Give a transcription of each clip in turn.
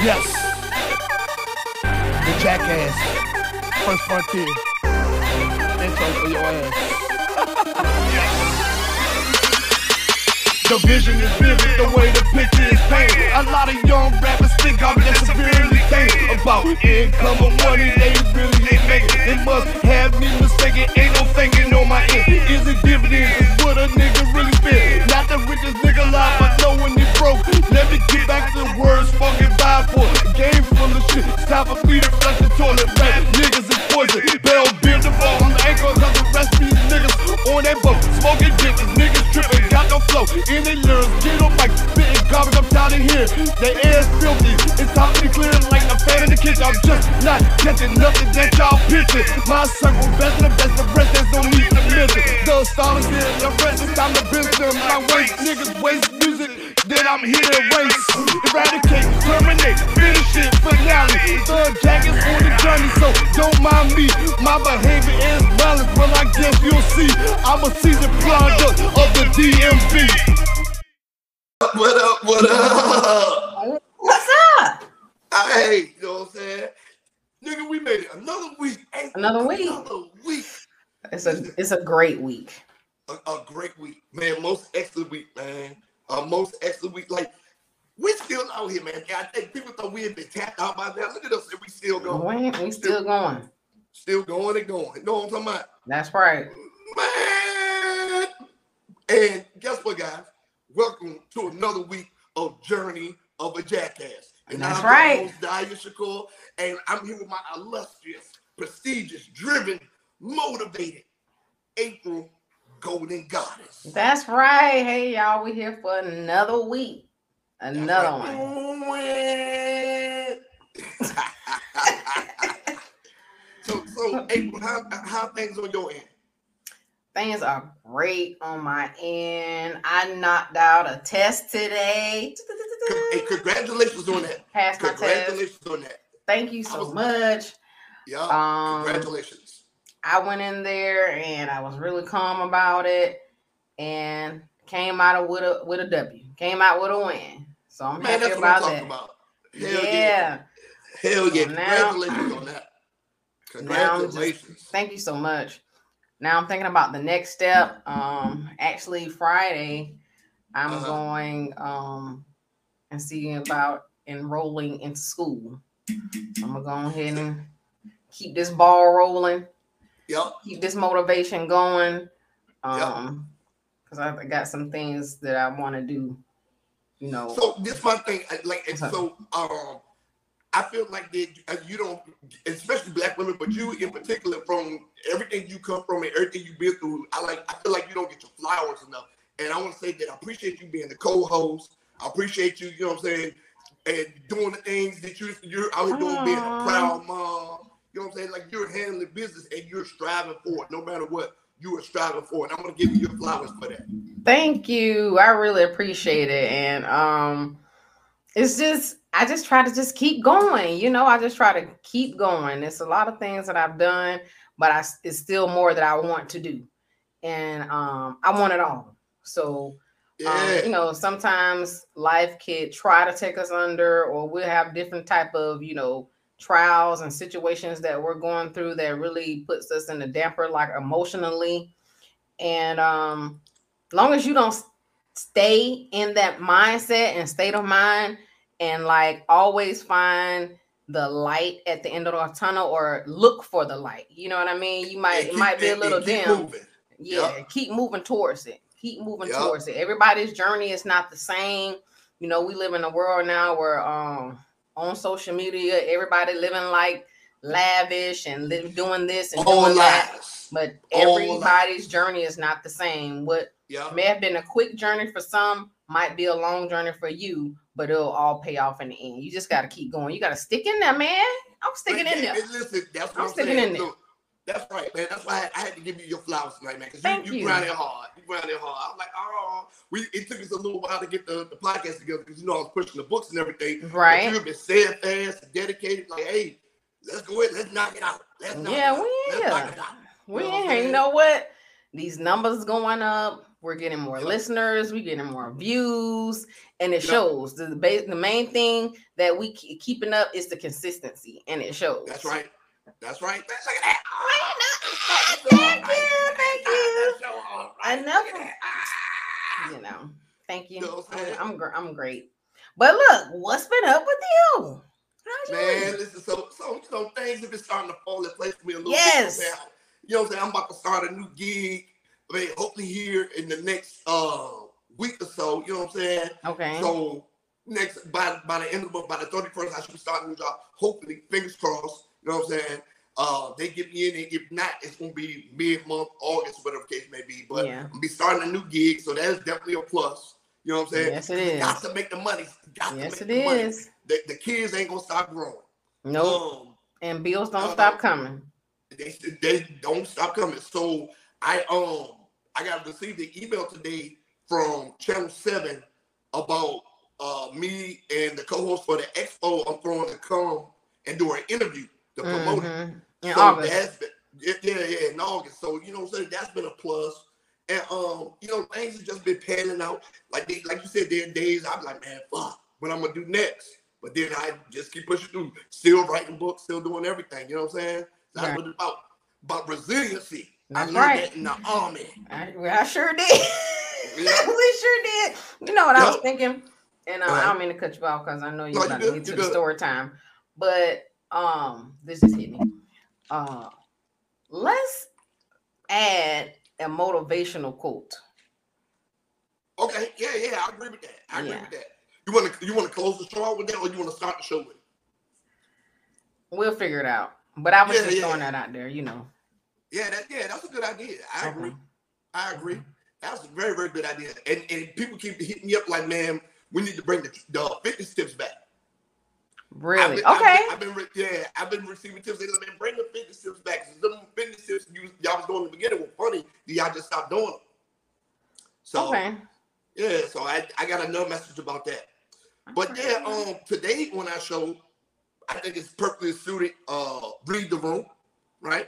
Yes. The jackass. First frontier. Intro for your ass. The vision is vivid, the way the picture is painted. A lot of young rappers think I'm just severely tainted about income or money they really ain't making. They must have me mistaken, ain't no thinking on my end. Is it dividends? Is what a nigga really feel? Not the richest nigga alive, broke. Let me get back to the words fucking vibe for. Game full of shit, time for me to flush the toilet. Rap niggas is poison. Bell bend the ball on the ankle, cause the rest of these niggas on that boat. Smoking bitches, niggas tripping, got no flow. In they lyrics, get on mic, spitting garbage, I'm tired of here. They ass filthy, it's time to clear like a fan in the kitchen. I'm just not catching nothing that y'all pitching. My circle, best of the best, the rest, there's no need to miss it. The stars here, your friends, it's time to them. I waste niggas, waste music, then I'm here to race. Eradicate, terminate, finish it, finale. The jacket's on the journey, so don't mind me. My behavior is violent, well, I guess you'll see. I'm a seasoned product of the DMV. What up? What up? What's up? Hey, you know what I'm saying? Nigga, we made it another week. Ain't Another week. Another week. It's a it's a great week. A, a great week, man. Most excellent week, man. A most excellent week. Like, we're still out here, man. I think people thought we had been tapped out by now. Look at us, and we still going. We, we still going. Still going and going. What I'm talking about? That's right. Man. And guess what, guys? Welcome to another week of Journey of a Jackass. And That's I'm right. host, Diya Shakoor, and I'm here with my illustrious, prestigious, driven, motivated April Golden Goddess. That's right. Hey y'all, we here for another week. Another one. so, so April, how, how things on your end? Things are great on my end. I knocked out a test today. Hey, congratulations on that. Passed my test. Congratulations on that. Thank you so much. Yeah. Um, Congratulations. I went in there and I was really calm about it and came out of with a with a W. Came out with a win. So I'm Man, happy that's what I'm about talking that. about. Hell yeah. yeah. Hell yeah. So now- Congratulations on that. I'm just- Congratulations. Thank you so much. Now I'm thinking about the next step. Um actually Friday I'm Uh-huh. going um and seeing about enrolling in school. I'm gonna go ahead and keep this ball rolling. Yep. keep this motivation going. Um, because I got some things that I want to do. You know, So this my thing. Like, and so um, I feel like that uh, you don't, especially black women, but you in particular, from everything you come from and everything you've been through, I like. I feel like you don't get your flowers enough. And I want to say that I appreciate you being the co-host. I appreciate you. You know what I'm saying. And doing the things that you you're out here doing, being a proud mom. You know what I'm saying? Like you're handling business and you're striving for it, no matter what you are striving for. And I'm gonna give you your flowers for that. thank you. I really appreciate it, and um, it's just I just try to just keep going. You know, I just try to keep going. It's a lot of things that I've done, but I it's still more that I want to do, and um, I want it all. So Yeah. Um, you know, sometimes life could try to take us under, or we'll have different type of, you know, trials and situations that we're going through that really puts us in a damper, like emotionally. And um, long as you don't stay in that mindset and state of mind, and like always find the light at the end of the tunnel, or look for the light. You know what I mean? You might it might be a little dim moving. yeah keep moving towards it keep moving Yup. towards it everybody's journey is not the same you know we live in a world now where um on social media everybody living like lavish and live, doing this and All doing that. but everybody's journey is not the same. What Yeah. may have been a quick journey for some might be a long journey for you but it'll all pay off in the end. You just got to keep going. You got to stick in there man. I'm sticking in there. Listen, that's what I'm I'm, sticking saying. in there. Look, that's right, man. That's why I had, I had to give you your flowers tonight, man. Because Thank you, you you. grinded hard. You grinded hard. I was like, oh, we. It took us a little while to get the, the podcast together because you know I was pushing the books and everything. But right you've been steadfast, and dedicated. Like, hey, let's go ahead. Let's knock it out. Let's knock Yeah, it out. we Let's here. knock it out. We You in here. You know what? These numbers going up. We're getting more listeners. We're getting more views, and it shows. The base, the main thing that we keep keeping up is the consistency, and it shows. That's right. That's right. Look at that. Ah, ah, thank you, thank ah, you. Enough. You know, thank you. I'm I'm. I'm, great. But look, what's been up with you? You Man, listen, so so know things have been starting to fall in place for me a little Yes. bit. man. You know what I'm saying? I'm about to start a new gig. I mean, hopefully here in the next uh week or so. You know what I'm saying? Okay. So next by by the end of the month, by the 31st, I should be starting a new job. Hopefully, fingers crossed. You know what I'm saying? Uh, they get me in, and if not, it's gonna be mid-month, August, whatever the case may be. But Yeah. I'm gonna be starting a new gig, so that's definitely a plus. You know what I'm saying? Yes, it is. Got to make the money. Got Yes, to it make the money. The, the kids ain't gonna stop growing. Nope. Um, And bills don't uh, stop coming. they they don't stop coming. So I um I got received an email today from Channel Seven about uh me and the co-host for the expo. I'm throwing to come and do an interview to promote it. Mhm. In So August. that's been, yeah, yeah, in August. So you know what I'm saying? That's been a plus. And um, you know, things have just been panning out. Like they, like you said, there are days I'm like, man, fuck, what I'm gonna do next. But then I just keep pushing through, still writing books, still doing everything. You know what I'm saying? That's Right. what it's about. About resiliency. That's I learned right. that in the army. I, well, I sure did. Yeah. we sure did. You know what I was thinking? And uh, I Uh-huh. don't mean to cut you off because I know you're No, you about good, to get to the story time. But um, this just hit me. Uh, let's add a motivational quote. Okay, yeah, yeah, I agree with that. I agree Yeah. with that. You want to you want to close the show out with that, or you want to start the show with it? We'll figure it out. But I was Yeah, just yeah. throwing that out there, you know. Yeah, that yeah, that's a good idea. I agree. Okay. I agree. That's a very, very good idea. And and people keep hitting me up like, man, we need to bring the, the fitness tips back. I've Really? been- I've okay. been, I've been, yeah, I've been receiving tips. They like, man, bring the fitness tips back. Them fitness tips you, y'all was doing in the beginning were funny. Y'all just stopped doing them. So okay. yeah, so I, I got another message about that. But yeah, um, today on our show, I think it's perfectly suited. Uh, read the room, right?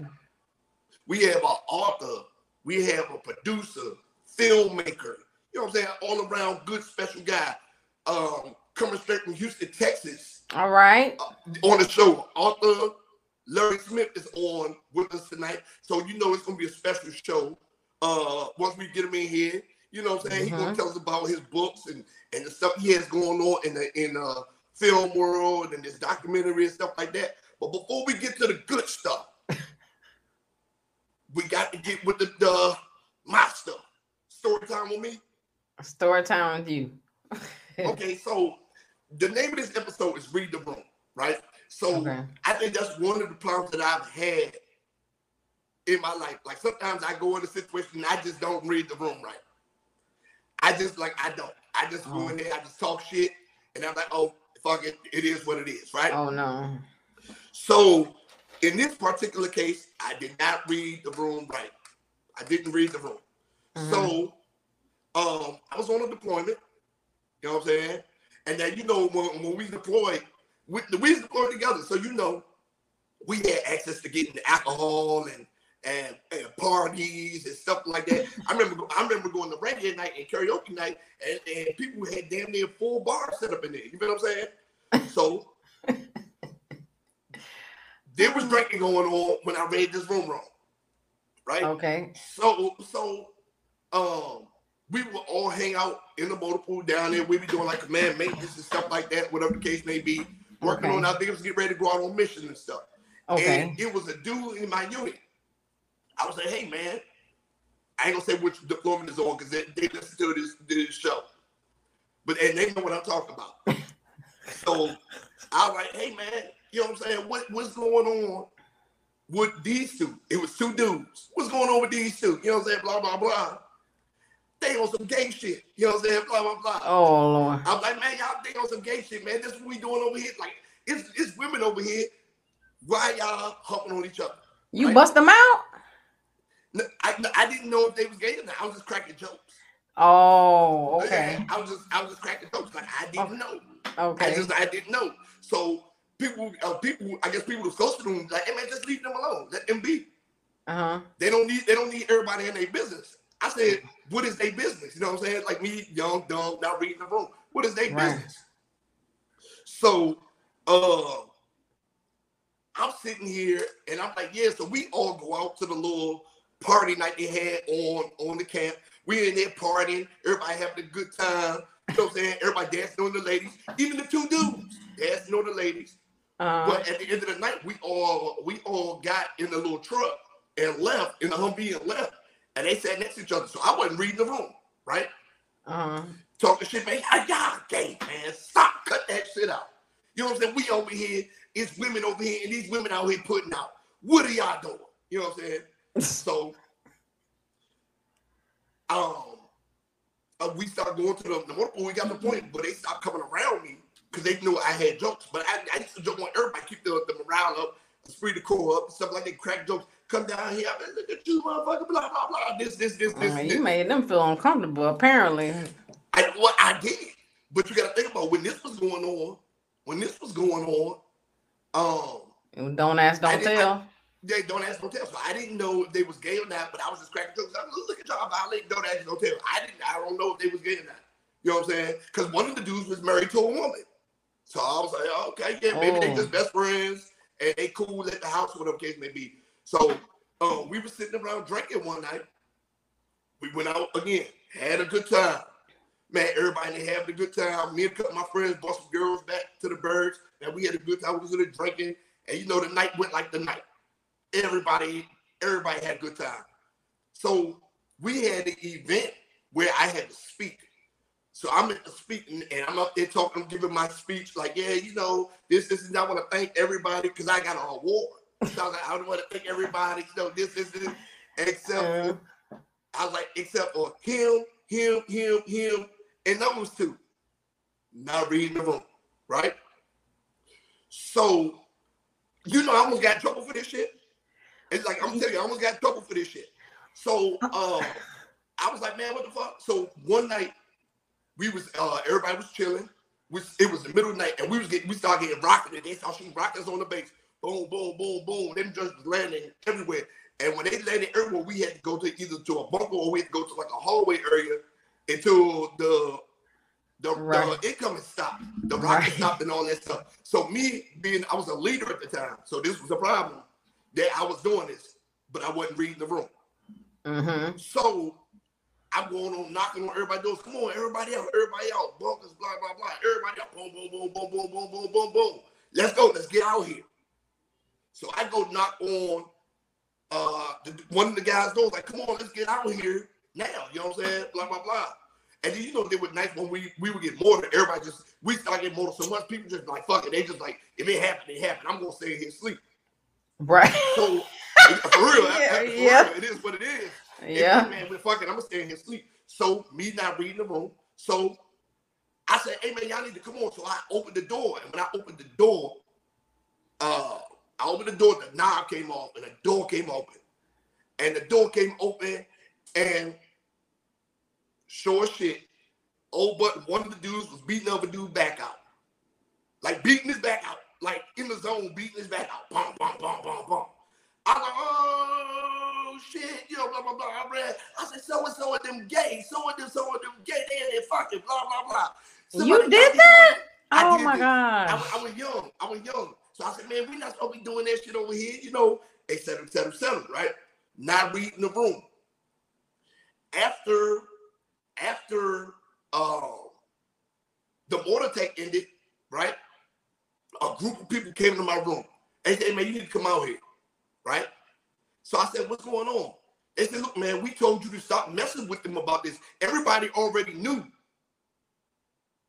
We have an author, we have a producer, filmmaker. You know what I'm saying? All around good special guy. Um, coming straight from Houston, Texas, All right. on the show. Author Larry Smith is on with us tonight, so you know it's gonna be a special show. Uh, once we get him in here, you know what I'm saying? He's gonna tell us about his books and and the stuff he has going on in the in uh film world and this documentary and stuff like that. But before we get to the good stuff, we got to get with the, the my stuff. Story time with me. Story time with you. Okay, so the name of this episode is Read the Room, right? So Okay. I think that's one of the problems that I've had in my life. Like sometimes I go in a situation and I just don't read the room right. I just like I don't. I just go Oh. in there, I just talk shit, and I'm like, oh fuck it, it is what it is, right? Oh no. So in this particular case, I did not read the room right. I didn't read the room. Mhm. So um I was on a deployment, you know what I'm saying? And then you know when, when we deployed, we, we deployed together. So you know, we had access to getting alcohol and and, and parties and stuff like that. I remember I remember going to reggae night and karaoke night, and, and people had damn near full bar set up in there. You know what I'm saying? So there was drinking going on when I read this room wrong, right? Okay. So so um we would all hang out in the motor pool down there. We be doing like command maintenance and stuff like that, whatever the case may be. Working Okay. on our things, get ready to go out on mission and stuff. Okay. And it was a dude in my unit. I was like, hey man, I ain't gonna say which deployment is on because they, they listen to this, this show. But and they know what I'm talking about. so I was like, hey man, you know what I'm saying? What what's going on with these two? It was two dudes. What's going on with these two? You know what I'm saying? Blah blah blah. They on some gay shit. You know what I'm saying? Blah blah blah. Oh Lord. I'm like, man, y'all think on some gay shit, man. This is what we doing over here. Like, it's it's women over here. Why y'all humping on each other? You Right. bust them out? No, I, I didn't know if they was gay or not. I was just cracking jokes. Oh, okay. Yeah, I was just I was just cracking jokes. Like I didn't know. Okay. I just I didn't know. So people, uh, people, I guess people were close to them like, hey man, just leave them alone. Let them be. Uh-huh. They don't need they don't need everybody in their business. I said, what is their business? You know what I'm saying? Like me, young, dumb, not reading the room. What is their right. business? So uh I'm sitting here and I'm like, yeah, so we all go out to the little party night they had on on the camp. We in there partying, everybody having a good time. You know what I'm saying? Everybody dancing on the ladies, even the two dudes dancing on the ladies. Uh, but at the end of the night, we all we all got in the little truck and left in the Humvee and left, and they sat next to each other. So I wasn't reading the room, right? Uh-huh. Talking shit, man. Y'all gay, man. Stop, cut that shit out. You know what I'm saying? We over here, it's women over here, and these women out here putting out. What are y'all doing? You know what I'm saying? so, um, uh, we started going to the, the motorpool. We got the point, but they stopped coming around me because they knew I had jokes. But I, I used to joke on everybody, keep the, the morale up, the core up, stuff like that, crack jokes. Come down here, I mean, look at you, motherfucker, blah, blah, blah. This, this, this, this. Uh, you made them feel uncomfortable, apparently. I, well, I did. But you got to think about when this was going on, when this was going on, um, don't ask, don't tell. they don't ask, don't tell. So I didn't know if they was gay or not, but I was just cracking jokes. I was, look at y'all violate, don't ask, don't tell. I didn't, I don't know if they was gay or not. You know what I'm saying? Because one of the dudes was married to a woman. So I was like, okay, yeah, maybe oh. they just best friends and they cool at the house, whatever case may be. So um, we were sitting around drinking one night. We went out again, had a good time. Man, everybody having a good time. Me and a couple of my friends brought some girls back to the birds, and we had a good time. We was in there drinking, and you know the night went like the night. Everybody, everybody had a good time. So we had an event where I had to speak. So I'm at the speaking and I'm up there talking, giving my speech, like, yeah, you know, this, this, and I want to thank everybody because I got an award. So I was like, I want to thank everybody, you know, this, this, this, except for, I was like, except for him, him, him, him, and those two. Not reading the room, right? So, you know, I almost got trouble for this shit. It's like I'm telling you, I almost got trouble for this shit. So, uh, I was like, man, what the fuck? So one night, we was uh, everybody was chilling. We, it was the middle of the night, and we was getting we started getting rocketed. They started shooting rockets on the base. Boom, boom, boom, boom. Them just landing everywhere. And when they landed everywhere, we had to go to either to a bunker or we had to go to like a hallway area until the the, right. the incoming stopped, the rocket right. stopped, and all that stuff. So me being, I was a leader at the time, so this was a problem that I was doing this, but I wasn't reading the room. Mm-hmm. So I'm going on knocking on everybody's doors. Come on, everybody out, everybody out, bunkers, blah blah blah. Everybody out, boom, boom, boom, boom, boom, boom, boom, boom, boom. Let's go, let's get out here. So I go knock on uh the, one of the guys' doors, like, come on, let's get out of here now. You know what I'm saying? Blah blah blah. And then you know they were nice when we we would get more everybody just we start getting more so much people just like fuck it. They just like if it happened, it happened. I'm gonna stay here and sleep. Right. So for real, yeah, for yeah. Real, it is what it is. Yeah. man, we're fucking, I'm gonna stay in here sleep. So me not reading the room. So I said, hey man, y'all need to come on. So I opened the door. And when I opened the door, uh, I opened the door, the knob came off, and the door came open. And the door came open, and sure shit, oh, but one of the dudes was beating other dude back out. Like beating his back out. Like in the zone, beating his back out. Bum, bum, bum, bum, bum. I like, oh shit, you know, blah blah blah. I read, I said, so and so of them gay, so and them, so and them gay, they in fucking blah blah blah. Somebody you did that? Oh my god! I, I, was young. I was young. So I said, man, we're not supposed to be doing that shit over here, you know, et cetera, et cetera, et cetera, right? Not reading the room. After, after uh, the water tank ended, right? A group of people came to my room. They said, man, you need to come out here right? So I said, what's going on? They said, look, man, we told you to stop messing with them about this. Everybody already knew.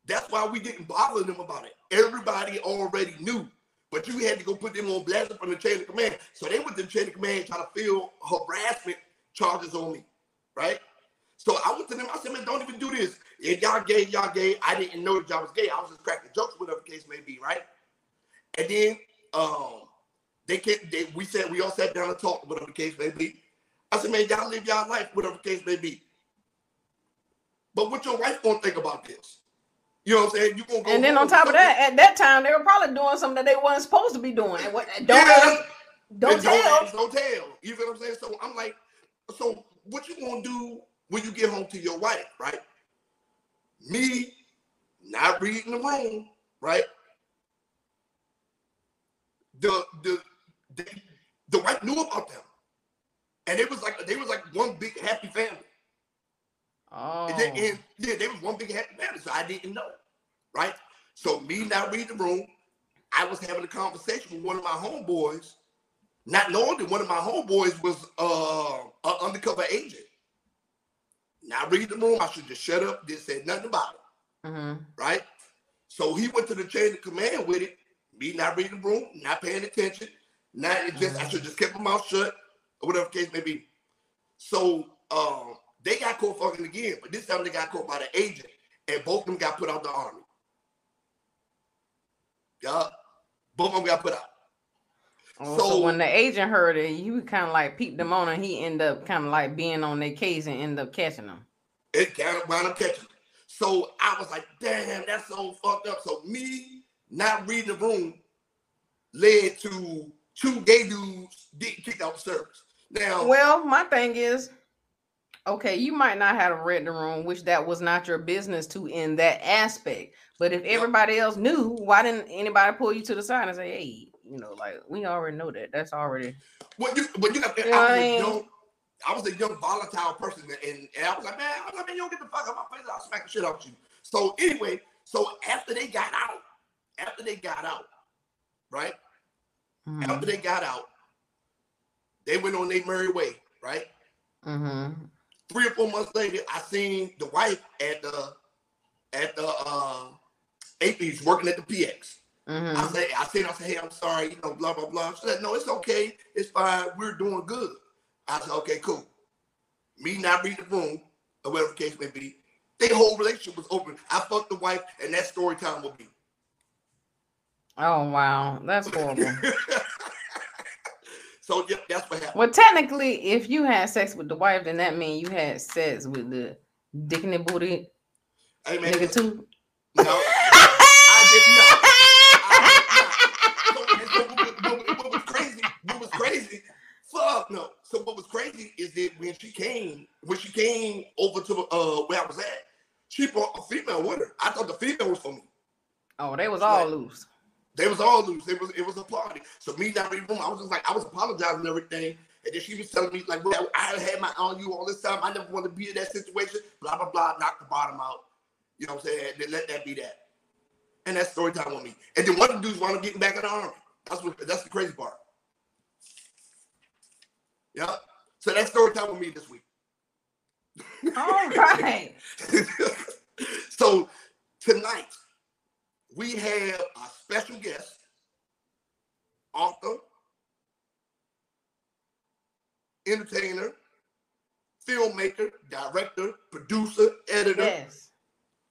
That's why we didn't bother them about it. Everybody already knew. But you had to go put them on blast from the chain of command. So they went to the chain of command trying to feel harassment charges on me, right? So I went to them. I said, man, don't even do this. If y'all gay, y'all gay. I didn't know that y'all was gay. I was just cracking jokes, whatever the case may be, right? And then um, they can't. They, we said we all sat down and talked, whatever the case may be. I said, man, y'all live y'all life, whatever the case may be. But what your wife gonna think about this? You know what I'm saying? You gonna go. And then on top of that, at that time, they were probably doing something that they weren't supposed to be doing. What, don't yeah, don't tell. Don't, don't tell. You know what I'm saying? So I'm like, so what you gonna do when you get home to your wife, right? Me not reading the room, right? The the the, the wife knew about them. And it was like they was like one big happy family. Oh. And, they, and yeah, they was one big happy family, so I didn't know, right? So me not reading the room, I was having a conversation with one of my homeboys, not knowing that one of my homeboys was uh, an undercover agent. Not reading the room, I should just shut up, didn't say nothing about it, Mhm. right? So he went to the chain of command with it. Me not reading the room, not paying attention, not it just I should just kept my mouth shut, or whatever the case may be. So um, they got caught fucking again, but this time they got caught by the agent, and both of them got put out the army. Yeah, both of them got put out. Oh, so, So- when the agent heard it, you kind of like peeped them on, and he ended up kind of like being on their case and end up catching them. It kind of wound up catching. me. So I was like, damn, that's so fucked up. So me not reading the room led to two gay dudes getting kicked out of service. Now, Well, my thing is, okay, you might not have read the room, which that was not your business to in that aspect. But if everybody else knew, why didn't anybody pull you to the side and say, "Hey, you know, like we already know that. That's already." when you when you got You know I was I a mean? young, I was a young volatile person, and, and I was like, man, I was like, man, you don't get the fuck out my face, I'll smack the shit out you. So anyway, so after they got out, after they got out, right? Mm-hmm. After they got out, they went on their merry way, right? Mm-hmm. Three or four months later, I seen the wife at the at the uh APs working at the PX. I Mm-hmm. said, I said, I said, hey, I'm sorry, you know, blah blah blah. She said, no, it's okay, it's fine, we're doing good. I said, okay, cool. Me not reading the room, or whatever the case may be, their whole relationship was open. I fucked the wife, and that story time will be. Oh wow, that's horrible. so yeah, that's what happened. well, technically, if you had sex with the wife, then that means you had sex with the dick in the booty Hey man, nigga too. no, I did not. And so what, what- what was crazy? What was crazy? Fuck no. So what was crazy is that when she came, when she came over to uh where I was at, she brought a female with her. I thought the female was for me. Oh, they was all Right. loose. They was all loose. It was it was a party. So me not room, I was just like I was apologizing and everything. And then she was telling me like, well, I had my on you all this time. I never want to be in that situation. Blah blah blah. Knock the bottom out. You know what I'm saying? Then let that be that. And that's story time with me. And then one of the dudes wound up getting back in the army. That's what that's the crazy part. Yeah. So that's story time with me this week. All right. so tonight we have a special guest, author, entertainer, filmmaker, director, producer, editor, Yes.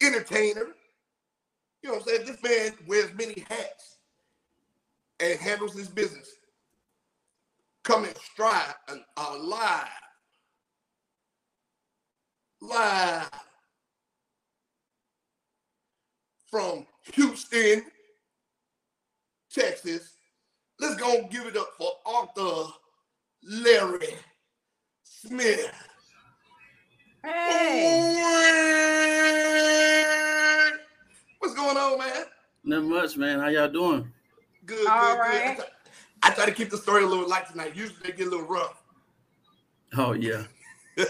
entertainer. You know what I'm saying? This man wears many hats and handles his business. Coming stride and uh, live. Live from Houston, Texas. Let's go and give it up for Arthur Larry Smith. Hey. What's going on, man? Not much, man. How y'all doing? Good, All good, right. good. I try to keep the story a little light tonight. Usually they get a little rough. Oh yeah, So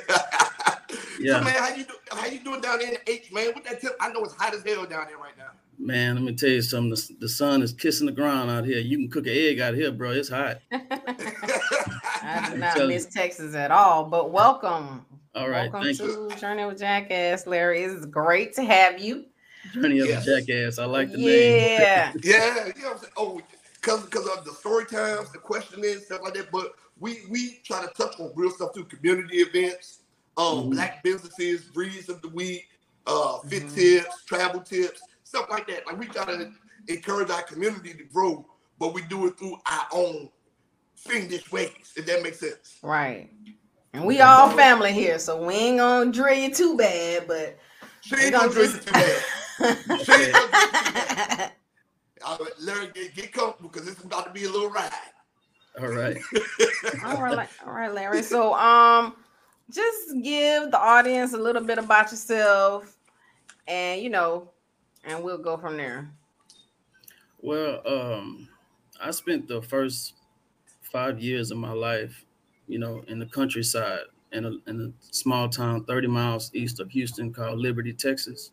yeah, man, how you do, how you doing down there in the H, man? With that tip, I know it's hot as hell down there right now. Man. Let me tell you something. The, the sun is kissing the ground out here. You can cook an egg out here, bro. It's hot. I do I'm not telling miss Texas at all, but welcome. All right, welcome thank you. to Journey with Jackass, Larry. It's great to have you. Journey of Yes. a jackass. I like the name. yeah. yeah, you know what I'm saying? Oh, because because of the story times, the questioning, stuff like that. But we we try to touch on real stuff through community events, um, Mhm. black businesses, breeds of the week, uh, fit Mhm. tips, travel tips, stuff like that. Like we gotta encourage our community to grow, but we do it through our own fiendish ways, if that makes sense. Right. And we all family here, so we ain't gonna drill you too bad, but She we ain't gonna gonna drink just it too bad. She ain't gonna drink it too bad. Uh, Larry, get, get comfortable because it's about to be a little ride. All right. all right, all right, Larry. So um just give the audience a little bit about yourself, and you know, and we'll go from there. Well, um, I spent the first five years of my life, you know, in the countryside in a, in a small town 30 miles east of Houston called Liberty, Texas.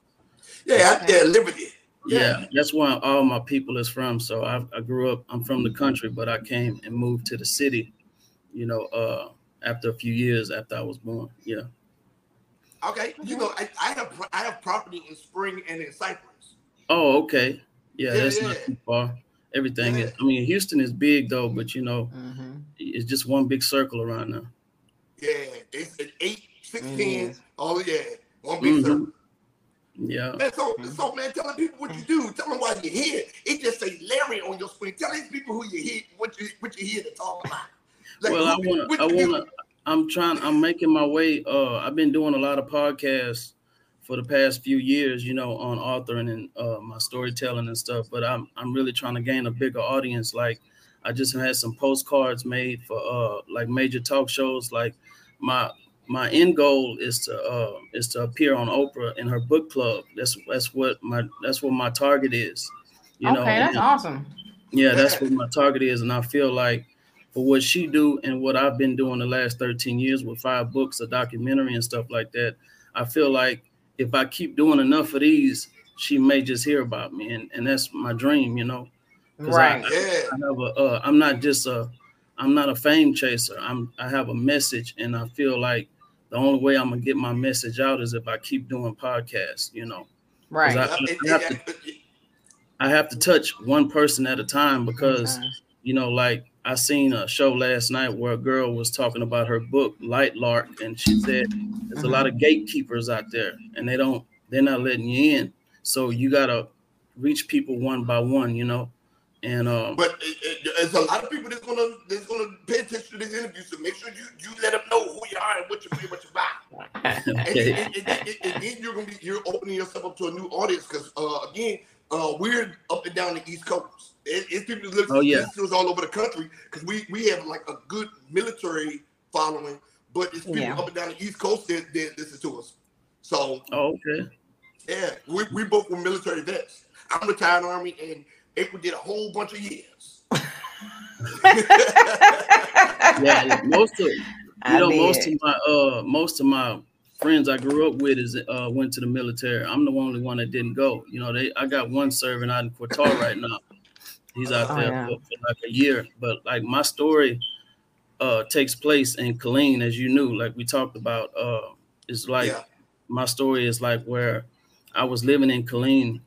Yeah, yeah, Liberty. Yeah. yeah. that's where all my people is from. So I, I, grew up. I'm from the country, but I came and moved to the city. You know, uh, after a few years after I was born. Yeah. Okay, you know, I, I have I have property in Spring and in Cypress. Oh, okay. Yeah, yeah that's yeah. not too far. Everything yeah. is. I mean, Houston is big though, but you know, mm-hmm. it's just one big circle around there. Yeah, it's an eight, 16. Mm-hmm. Oh yeah, one big mm-hmm. circle. Yeah. Man, so, mm-hmm. so man, telling people what you do, tell them why you're here. It just say Larry on your screen. Tell these people who you here, what you what you here to talk about. Like, well, I wanna, I wanna, I'm trying, I'm making my way. Uh, I've been doing a lot of podcasts for the past few years, you know, on authoring and uh, my storytelling and stuff. But I'm I'm really trying to gain a bigger audience. Like I just had some postcards made for uh like major talk shows. Like my my end goal is to uh is to appear on Oprah in her book club. That's that's what my that's what my target is. You okay, know, that's and, awesome. Yeah, that's what my target is, and I feel like for what she do and what I've been doing the last 13 years with five books, a documentary, and stuff like that. I feel like if I keep doing enough of these, she may just hear about me, and, and that's my dream, you know. Right. I, yeah. I have a, uh, I'm not just a, I'm not a fame chaser. I'm, I have a message, and I feel like the only way I'm gonna get my message out is if I keep doing podcasts, you know. Right. I, I, have to, I have to touch one person at a time because, you know, like I seen a show last night where a girl was talking about her book Lightlark, and she said there's a lot of gatekeepers out there, and they don't they're not letting you in. So you gotta reach people one by one, you know. And um, but it, it, there's a lot of people that's gonna that's gonna pay attention to this interview. So make sure you you let them know who you are and what you are what you buy. okay. and, and, and, and, then you're gonna be you're opening yourself up to a new audience because uh, again uh, we're up and down the East Coast. It, it's people that oh, yeah. all over the country because we we have like a good military following, but it's people yeah. up and down the East Coast that, that listen to us. So, oh, okay, yeah, we, we both were military vets. I'm retired Army, and April did a whole bunch of years. yeah, most of you I know most of my uh most of my friends I grew up with is uh, went to the military. I'm the only one that didn't go. You know, they I got one serving out in Qatar right now. He's out oh, there yeah. for, for, like a year. But like my story uh, takes place in Killeen, as you knew, like we talked about. Uh, it's like yeah. my story is like where I was living in Killeen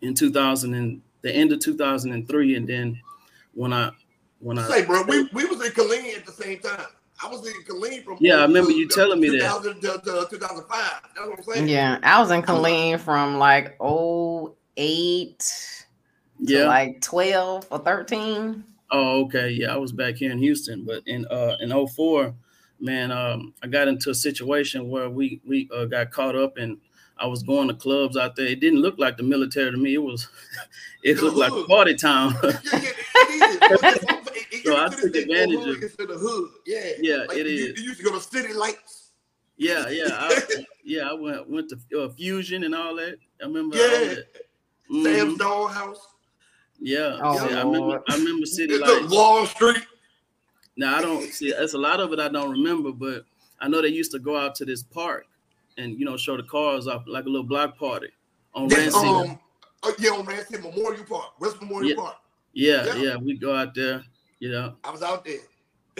in 2000 and the end of 2003, and then when I when I say, bro, we, we was in Killeen at the same time. I was in Killeen from yeah. I remember you telling me that 2005. That's what I'm saying. Yeah, I was in Killeen from like 08 yeah, like 12 or 13. Oh, okay. Yeah, I was back here in Houston, but in uh in 04, man, um, I got into a situation where we we uh, got caught up and I was going to clubs out there. It didn't look like the military to me. It was it looked like party time. so I took advantage of the hood. Yeah, yeah, like it you, is. You used to go to City Lights. Yeah, yeah, I, yeah. I went went to uh, Fusion and all that. I remember. Yeah, mm-hmm. Sam's Dollhouse. Yeah, oh, I remember. I remember City Lights. Wall Street. Now I don't see. That's a lot of it I don't remember, but I know they used to go out to this park and you know show the cars off like a little block party on yes, Um, uh, yeah, on Rancier Memorial Park, West Memorial yeah. Park. Yeah, yeah, yeah, we go out there. You know, I was out there.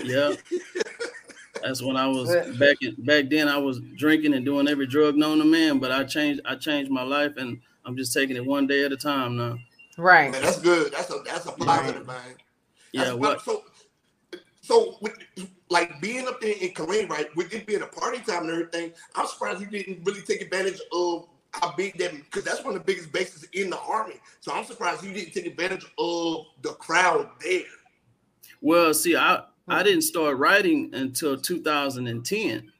Yeah. That's when I was back in, back then. I was drinking and doing every drug known to man, but I changed. I changed my life, and I'm just taking it one day at a time now. Right. Man, that's good. That's a that's a positive, man. That's yeah. What? So, so with, like being up there in Killeen, right? With it being a party time and everything, I'm surprised you didn't really take advantage of how big that because that's one of the biggest bases in the army. So I'm surprised you didn't take advantage of the crowd there. Well, see, I I oh. didn't start writing until 2010.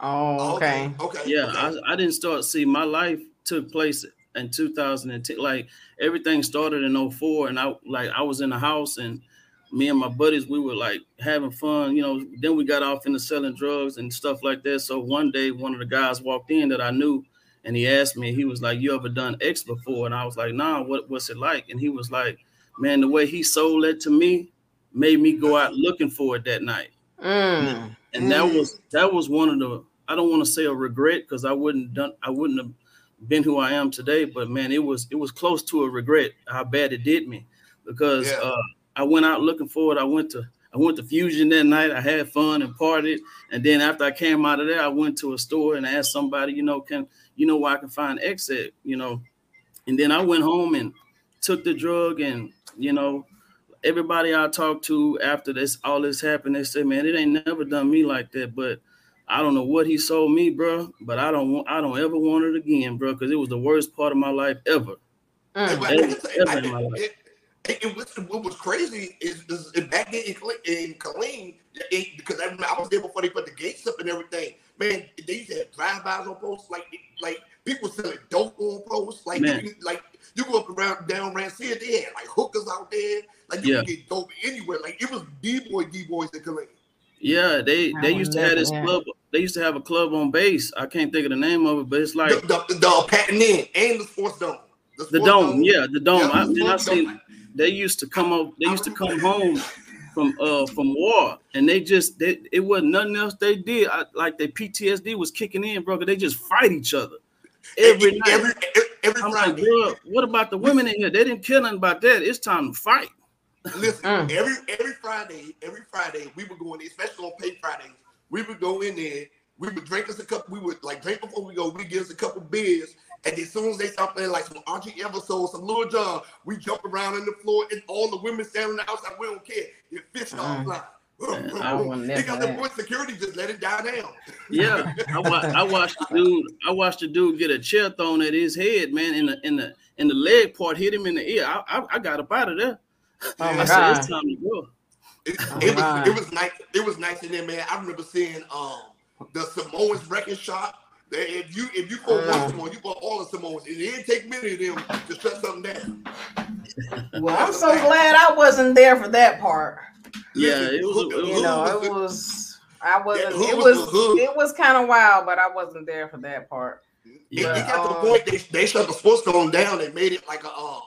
Oh, okay. Okay. okay. Yeah, okay. I, I didn't start. See, my life took place in 2010. Like everything started in 04, and I like I was in the house and me and my buddies, we were like having fun, you know. Then we got off into selling drugs and stuff like that. So one day, one of the guys walked in that I knew, and he asked me, he was like, "You ever done X before?" And I was like, "Nah, what what's it like?" And he was like, "Man, the way he sold it to me made me go out looking for it that night." Mm. And that was that was one of the I don't want to say a regret because I wouldn't done I wouldn't have been who I am today, but man, it was it was close to a regret how bad it did me because Yeah. uh, I went out looking for it. I went to I went to Fusion that night. I had fun and partied, and then after I came out of there, I went to a store and asked somebody, you know, can you know where I can find exit, you know, and then I went home and took the drug, and you know, everybody I talked to after this all this happened, they said, man, it ain't never done me like that, but. I don't know what he sold me, bro, but I don't want I don't ever want it again, bro, because it was the worst part of my life ever. And Mm. Ever- ever in my life. was- what was crazy is, is is back then in, Cle- in Killeen, it- because I, remember I was there before they put the gates up and everything. Man, they used to have drive-bys on posts, like like people selling dope on posts. Like Man. you, like you go up around down Rancier, they had like hookers out there. Like you Yeah. could get dope anywhere. Like it was D boy D boys in Killeen. Yeah, they they would used to have this have. club. They used to have a club on base. I can't think of the name of it, but it's like the, the, the patent in and the sports dome. the sports dome. Yeah, the dome. Yeah, I the mean, I sports seen they used to come up. They used to come home from uh from war, and they just they it wasn't nothing else they did. I, like their PTSD was kicking in, bro. 'cause They just fight each other every night. every every I'm like, Friday. bro, what about the women in here? They didn't care nothing about that. It's time to fight. Listen, Mm. every every Friday, every Friday, we would go in, there, especially on pay Fridays. We would go in there. We would drink us a cup, We would like drink before we go. We give us a couple beers, and as soon as they start playing like some Archie Eversole, some Lil Jon, we jump around on the floor, and all the women standing outside. We don't care. It fits all Mm. fly. Man, I would They got the never. boy security just let it die down. Yeah, I, wa- I watched the dude. I watched the dude get a chair thrown at his head, man. In the in the in the leg part hit him in the ear. I I, I got up out of there. Oh my I said it's time to go. It, Oh, it was wow. it was nice. It was nice in there, man. I remember seeing um the Samoans record shop. That If you if you go Oh. one Samoan, you go all the Samoans. It didn't take many of them to shut something down. Well, I'm so glad I wasn't there for that part. Yeah, Listen, it was a- it was- You know, it was. I wasn't. hood It was was. It was kind of wild, but I wasn't there for that part. It, Yeah. it got to um, the point they, they shut the sports zone down and made it like a uh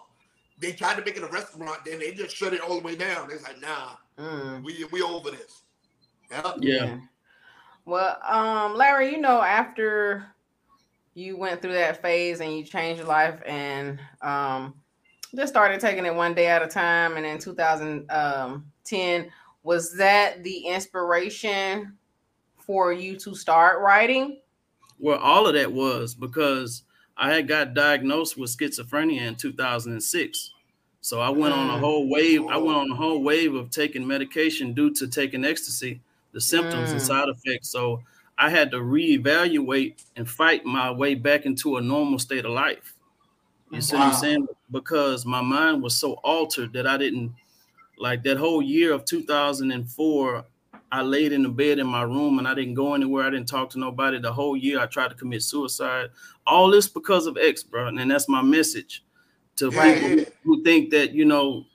they tried to make it a restaurant, then they just shut it all the way down. It's like, nah, Mm. we we over this. Yeah. Yeah. Well, um, Larry, you know, after you went through that phase and you changed your life and um just started taking it one day at a time, and in 2010, was that the inspiration for you to start writing? Well, all of that was because I had got diagnosed with schizophrenia in 2006. So I went on a Mm. whole wave. I went on a whole wave of taking medication due to taking ecstasy, the symptoms and Mm. side effects. So I had to reevaluate and fight my way back into a normal state of life. You see what I'm saying? Because my mind was so altered that I didn't like that whole year of 2004. I laid in the bed in my room and I didn't go anywhere. I didn't talk to nobody. The whole year I tried to commit suicide. All this because of X, bro. And that's my message to people who think that you know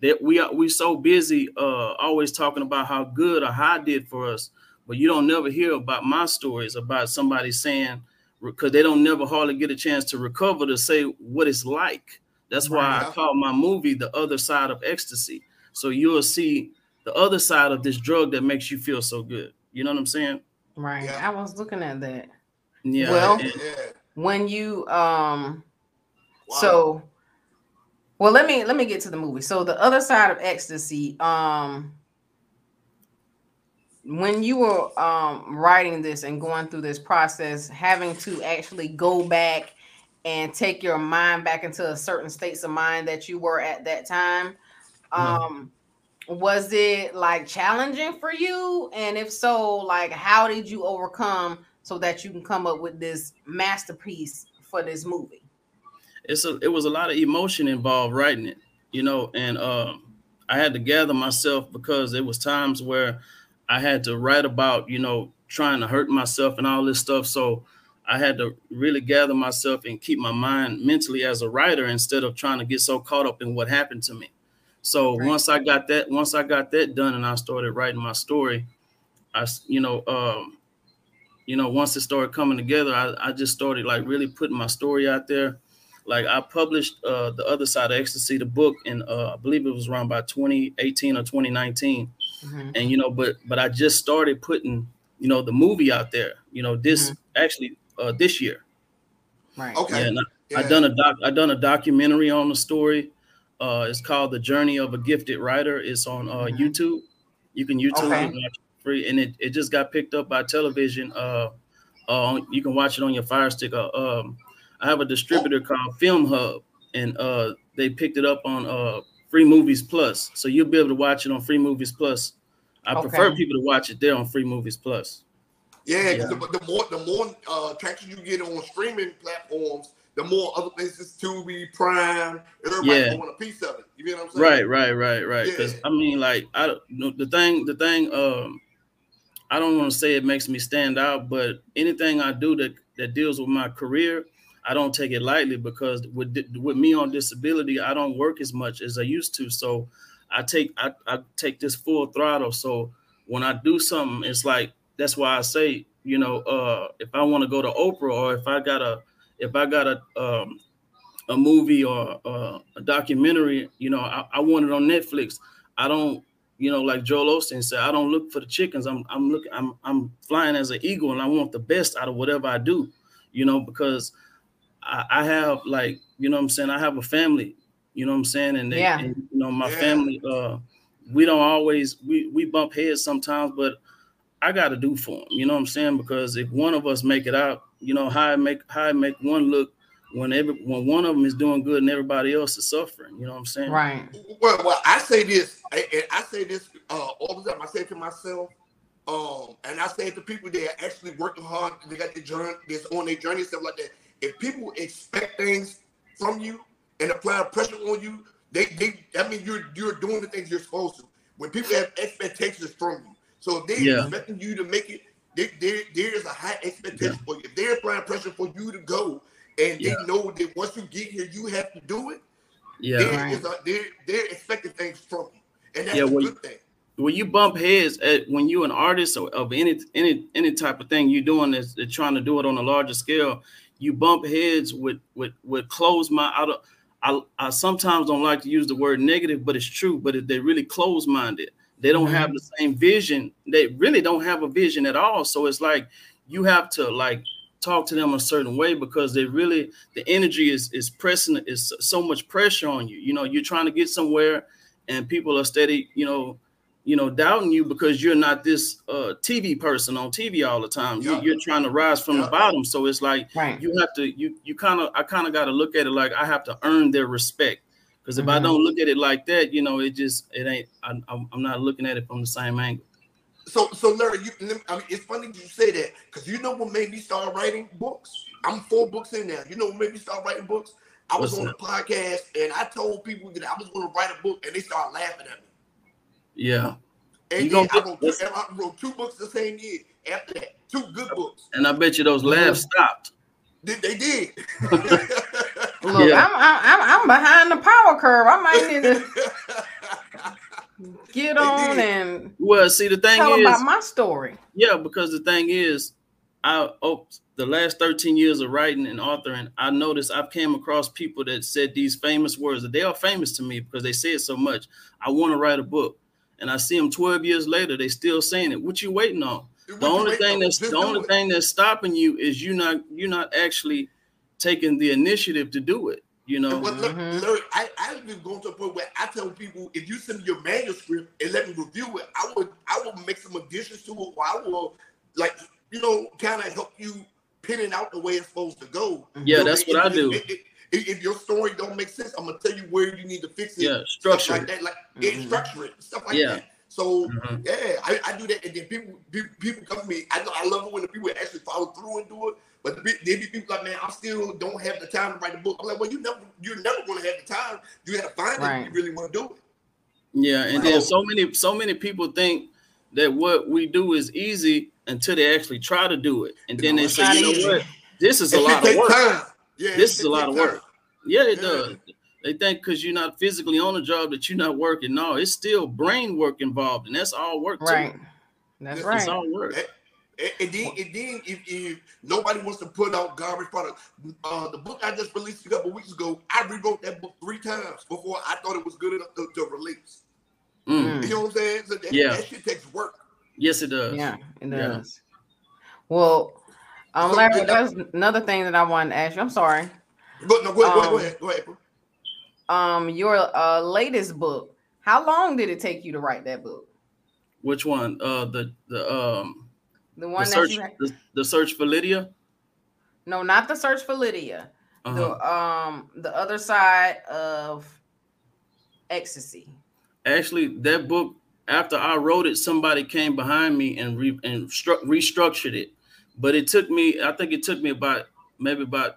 that we are we so busy uh always talking about how good or how did for us, but you don't never hear about my stories about somebody saying because they don't never hardly get a chance to recover to say what it's like. That's why I Right. call my movie The Other Side of Ecstasy. So you'll see the other side of this drug that makes you feel so good. You know what I'm saying? Right. Yeah. I was looking at that. Yeah. Well- and- Yeah. When you um Wow. So, well, let me let me get to the movie. So, the other side of ecstasy. Um, when you were um writing this and going through this process, having to actually go back and take your mind back into a certain states of mind that you were at that time, um, was it like challenging for you? And if so, like how did you overcome so that you can come up with this masterpiece for this movie? it's a it was a lot of emotion involved writing it, you know, and um I had to gather myself because there was times where I had to write about, you know, trying to hurt myself and all this stuff. So I had to really gather myself and keep my mind mentally as a writer instead of trying to get so caught up in what happened to me. So right. once I got that, once I got that done, and I started writing my story, I you know, um, you know, once it started coming together, I, I just started like really putting my story out there. Like I published uh, the other side of ecstasy, the book, and uh, I believe it was around by 2018 or 2019. Mm-hmm. And you know, but but I just started putting you know the movie out there. You know, this mm-hmm. actually uh, this year. Right. Okay. Yeah, yeah. I done a doc. I done a documentary on the story. Uh, it's called The Journey of a Gifted Writer. It's on uh, mm-hmm. YouTube. You can YouTube okay. it free, and it, it just got picked up by television. Uh, uh, you can watch it on your Fire Stick. Uh, um, I have a distributor called Film Hub, and uh, they picked it up on uh, Free Movies Plus, so you'll be able to watch it on Free Movies Plus. I okay. prefer people to watch it there on Free Movies Plus. Yeah, yeah. The, the, more the more uh, traction you get on streaming platforms, the more other places Tubi, Prime, everybody yeah. want a piece of it. You know what I'm saying? Right, right, right, right. Because yeah. I mean, like, I the thing, the thing, um, I don't want to say it makes me stand out, but anything I do that that deals with my career, I don't take it lightly because with with me on disability, I don't work as much as I used to. So I take I, I take this full throttle. So when I do something, it's like that's why I say, you know, uh, if I want to go to Oprah or if I got a if I got a um, a movie or uh, a documentary, you know, I, I, want it on Netflix. I don't, you know, like Joel Osteen said, I don't look for the chickens. I'm I'm looking, I'm I'm flying as an eagle, and I want the best out of whatever I do, you know, because I, I have like, you know, I'm saying, I have a family, you know, I'm saying, and, they, yeah. and you know, my yeah. family, uh, we don't always we we bump heads sometimes, but I got to do for them. You know what I'm saying? Because if one of us make it out, you know how I make how I make one look when every when one of them is doing good and everybody else is suffering. You know what I'm saying? Right. Well, well, I say this, and I say this uh, all the time. I say to myself, um, and I say to people that are actually working hard, they got the journey, that's on their journey, stuff like that. If people expect things from you and apply pressure on you, they they I mean you're you're doing the things you're supposed to. When people have expectations from you, so if they're yeah. expecting you to make it, there, there, there is a high expectation yeah. for you. If they're applying pressure for you to go, and yeah. they know that once you get here, you have to do it. Yeah, there right. a, they're they're expecting things from you, and that's yeah, a well, good thing. When you bump heads at when you're an artist or of any any any type of thing you're doing is trying to do it on a larger scale, you bump heads with with with closed mind. I, I, I sometimes don't like to use the word negative, but it's true. But they really close minded, they don't mm-hmm. have the same vision. They really don't have a vision at all. So it's like you have to like talk to them a certain way because they really the energy is is pressing is so much pressure on you. You know, you're trying to get somewhere and people are steady, you know, you know, doubting you because you're not this uh, TV person on TV all the time. You, are trying to rise from yeah. the bottom. So it's like right. you have to you you kind of I kind of got to look at it like I have to earn their respect because if mm-hmm. I don't look at it like that, you know, it just it ain't. I, am not looking at it from the same angle. So, so Larry, you, I mean, it's funny you say that because you know what made me start writing books. I'm four books in now. You know what made me start writing books? I was What's on that? a podcast and I told people that I was going to write a book, and they started laughing at me. Yeah. And then I wrote, two, I wrote two books the same year. After that, two good books. And I bet you those laughs stopped. They, they did. Look, yeah. I'm, I'm I'm behind the power curve. I might need to get on and well, see the thing tell is about my story. Yeah, because the thing is, I oh the last 13 years of writing and authoring, I noticed I've came across people that said these famous words that they are famous to me because they say it so much. I want to write a book. And I see them 12 years later, they still saying it. What you waiting on? What the only thing that's the only thing that's stopping you is you not you're not actually taking the initiative to do it. You know, well, mm-hmm. Larry, I, I've been going to a point where I tell people if you send me your manuscript and let me review it, I would I will make some additions to it. Or I will like you know kind of help you pin it out the way it's supposed to go. Yeah, you know, that's what I do. It, if your story don't make sense, I'm gonna tell you where you need to fix it. Yeah, structure like that, like mm-hmm. structure it, stuff like yeah. that. So mm-hmm. yeah, I, I, do that, and then people people come to me. I know I love it when the people actually follow through and do it. But there be people like, man, I still don't have the time to write a book. I'm like, well, you never, you're never going to have the time. You have to find right. it. If you really want to do it. Yeah, and then so many, so many people think that what we do is easy until they actually try to do it, and then they say, you know what, this is a lot of work. Time. Yeah, this is a lot of work. Yeah, it yeah. does. They think because you're not physically on a job that you're not working. No, it's still brain work involved, and that's all work. Right. Too. That's It's right. It's all work. And, and then, and then if, if nobody wants to put out garbage product, uh, the book I just released a couple weeks ago, I rewrote that book three times before I thought it was good enough to, to release. Mm. You know what I'm saying? So that, Yeah. that shit takes work. Yes, it does. Yeah, it Yeah. does. Well, um, So, Larry, did there's another thing that I wanted to ask you. I'm sorry. But no, go ahead, go ahead, go Um, ahead, go ahead. Um, your uh latest book. How long did it take you to write that book? Which one? Uh, the the um The the one that search you the, the search for Lydia. no, not the search for Lydia. Uh-huh. The um the other side of ecstasy. Actually, that book after I wrote it, somebody came behind me and re, and stru- restructured it. But it took me, I think it took me about maybe about,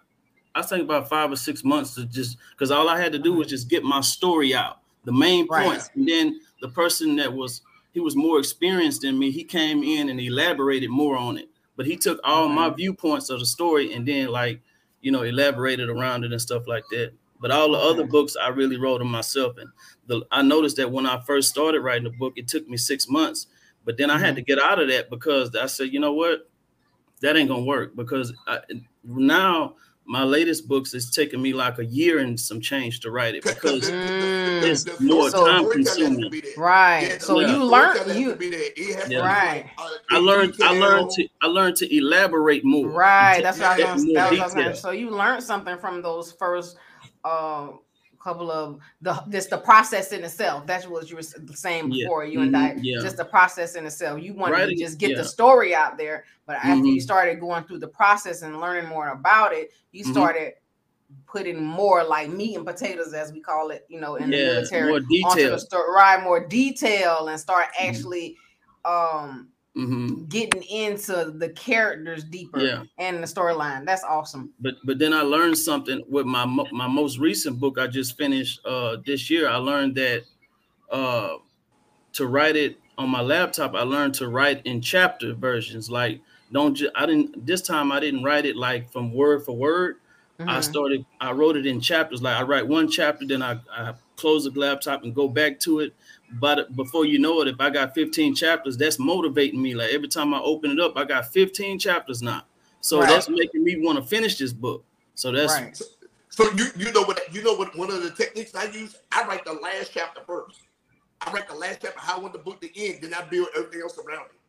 I think about five or six months to just because all I had to do was just get my story out, the main Right. points, and then the person that was he was more experienced than me. He came in and elaborated more on it. But he took all my viewpoints of the story and then like you know elaborated around it and stuff like that. But all the other books I really wrote them myself. And the I noticed that when I first started writing the book, it took me six months. But then I had mm-hmm. to get out of that because I said, you know what, that ain't gonna work because I, now my latest books is taking me like a year and some change to write it because Mm. it's more So- time storytelling has to consuming. Right. Yeah, so yeah. you storytelling learned has you be there. It has to Yeah. Right. uh, I learned I learned to I learned to elaborate more. right. That's what I was Yeah, gonna, more that was what I was gonna detail. So you learned something from those first uh couple of the just the process in itself. That's what you were saying Yeah. before you and I. Mhm. Yeah. Just the process in itself. You wanted to just get yeah. the story out there, but after you Mhm. started going through the process and learning more about it, you Mhm. started putting more like meat and potatoes, as we call it, you know, in the military, more onto the story, right? More detail and start actually um hmm getting into the characters deeper Yeah. and the storyline. That's awesome. But but then I learned something with my my most recent book I just finished uh this year. I learned that uh to write it on my laptop, I learned to write in chapter versions. Like don't just I didn't this time I didn't write it like from word for word. I Mhm. started I wrote it in chapters. Like I write one chapter, then I, I close the laptop and go back to it. But before you know it, if I got 15 chapters, that's motivating me. Like every time I open it up, I got 15 chapters now. So Right. that's making me want to finish this book. So that's right. So you you know what you know what one of the techniques I use? I write the last chapter first. I write the last chapter, how I want the book to end, then I build everything else around it.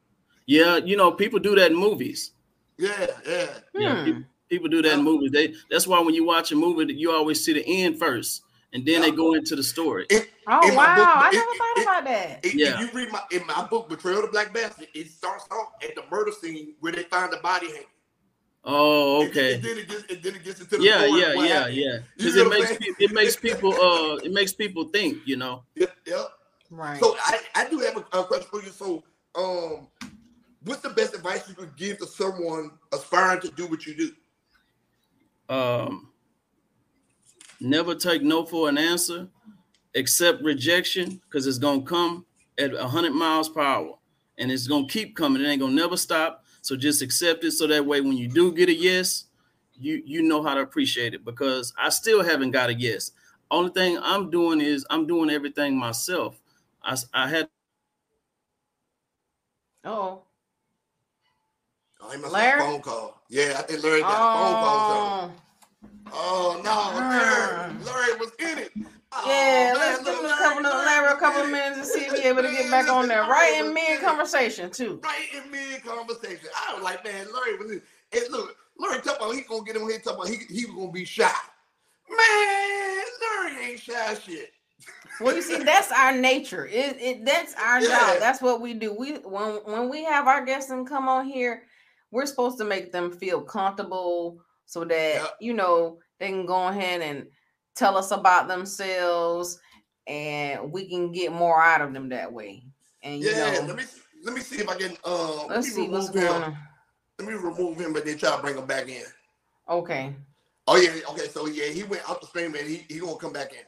yeah, you know, people do that in movies. Yeah, yeah. Yeah, Hmm. people, people do that in movies. They that's why when you watch a movie, you always see the end first, and then they go into the story. It, Oh wow! book, I it- never thought it- about that. it- Yeah. If you read my in my book, Betrayal of the Black Bastard, it starts off at the murder scene where they find the body hanging. Oh, okay. And, then it gets and then it gets into the Yeah, story yeah, yeah, happened. yeah. Because it makes pe- it makes people uh it makes people think, you know. Yep, yep. Right. So I, I do have a, a question for you. So um what's the best advice you could give to someone aspiring to do what you do? um, never take no for an answer, accept rejection because it's gonna come at 100 miles per hour and it's gonna keep coming. It ain't gonna never stop. So just accept it so that way when you do get a yes, you you know how to appreciate it because I still haven't got a yes. Only thing I'm doing is I'm doing everything myself. I I had oh. Oh, he must Larry? have a phone call. Yeah, I think Larry got a phone call. or Oh. oh something. Oh no, Larry, Larry was in it. Oh, Yeah, man, let's give look, him a couple of Larry a couple minutes to see if he's able to get back on there. Right in mid conversation too. Right in mid conversation. I was like, man, Larry was. And look, Larry talking about he gonna get on here talking about he, he was gonna be shy. Man, Larry ain't shy shit. Well, you see, that's our nature. It, it that's our Yeah. job. That's what we do. We when when we have our guests and come on here, we're supposed to make them feel comfortable so that Yep. you know they can go ahead and tell us about themselves, and we can get more out of them that way. And you Yeah, know, let me let me see if I can uh let let's me see what's remove going him. on. Let me remove him, but then try to bring him back in. Okay. Oh yeah, okay. So yeah, he went out the stream and he he gonna come back in.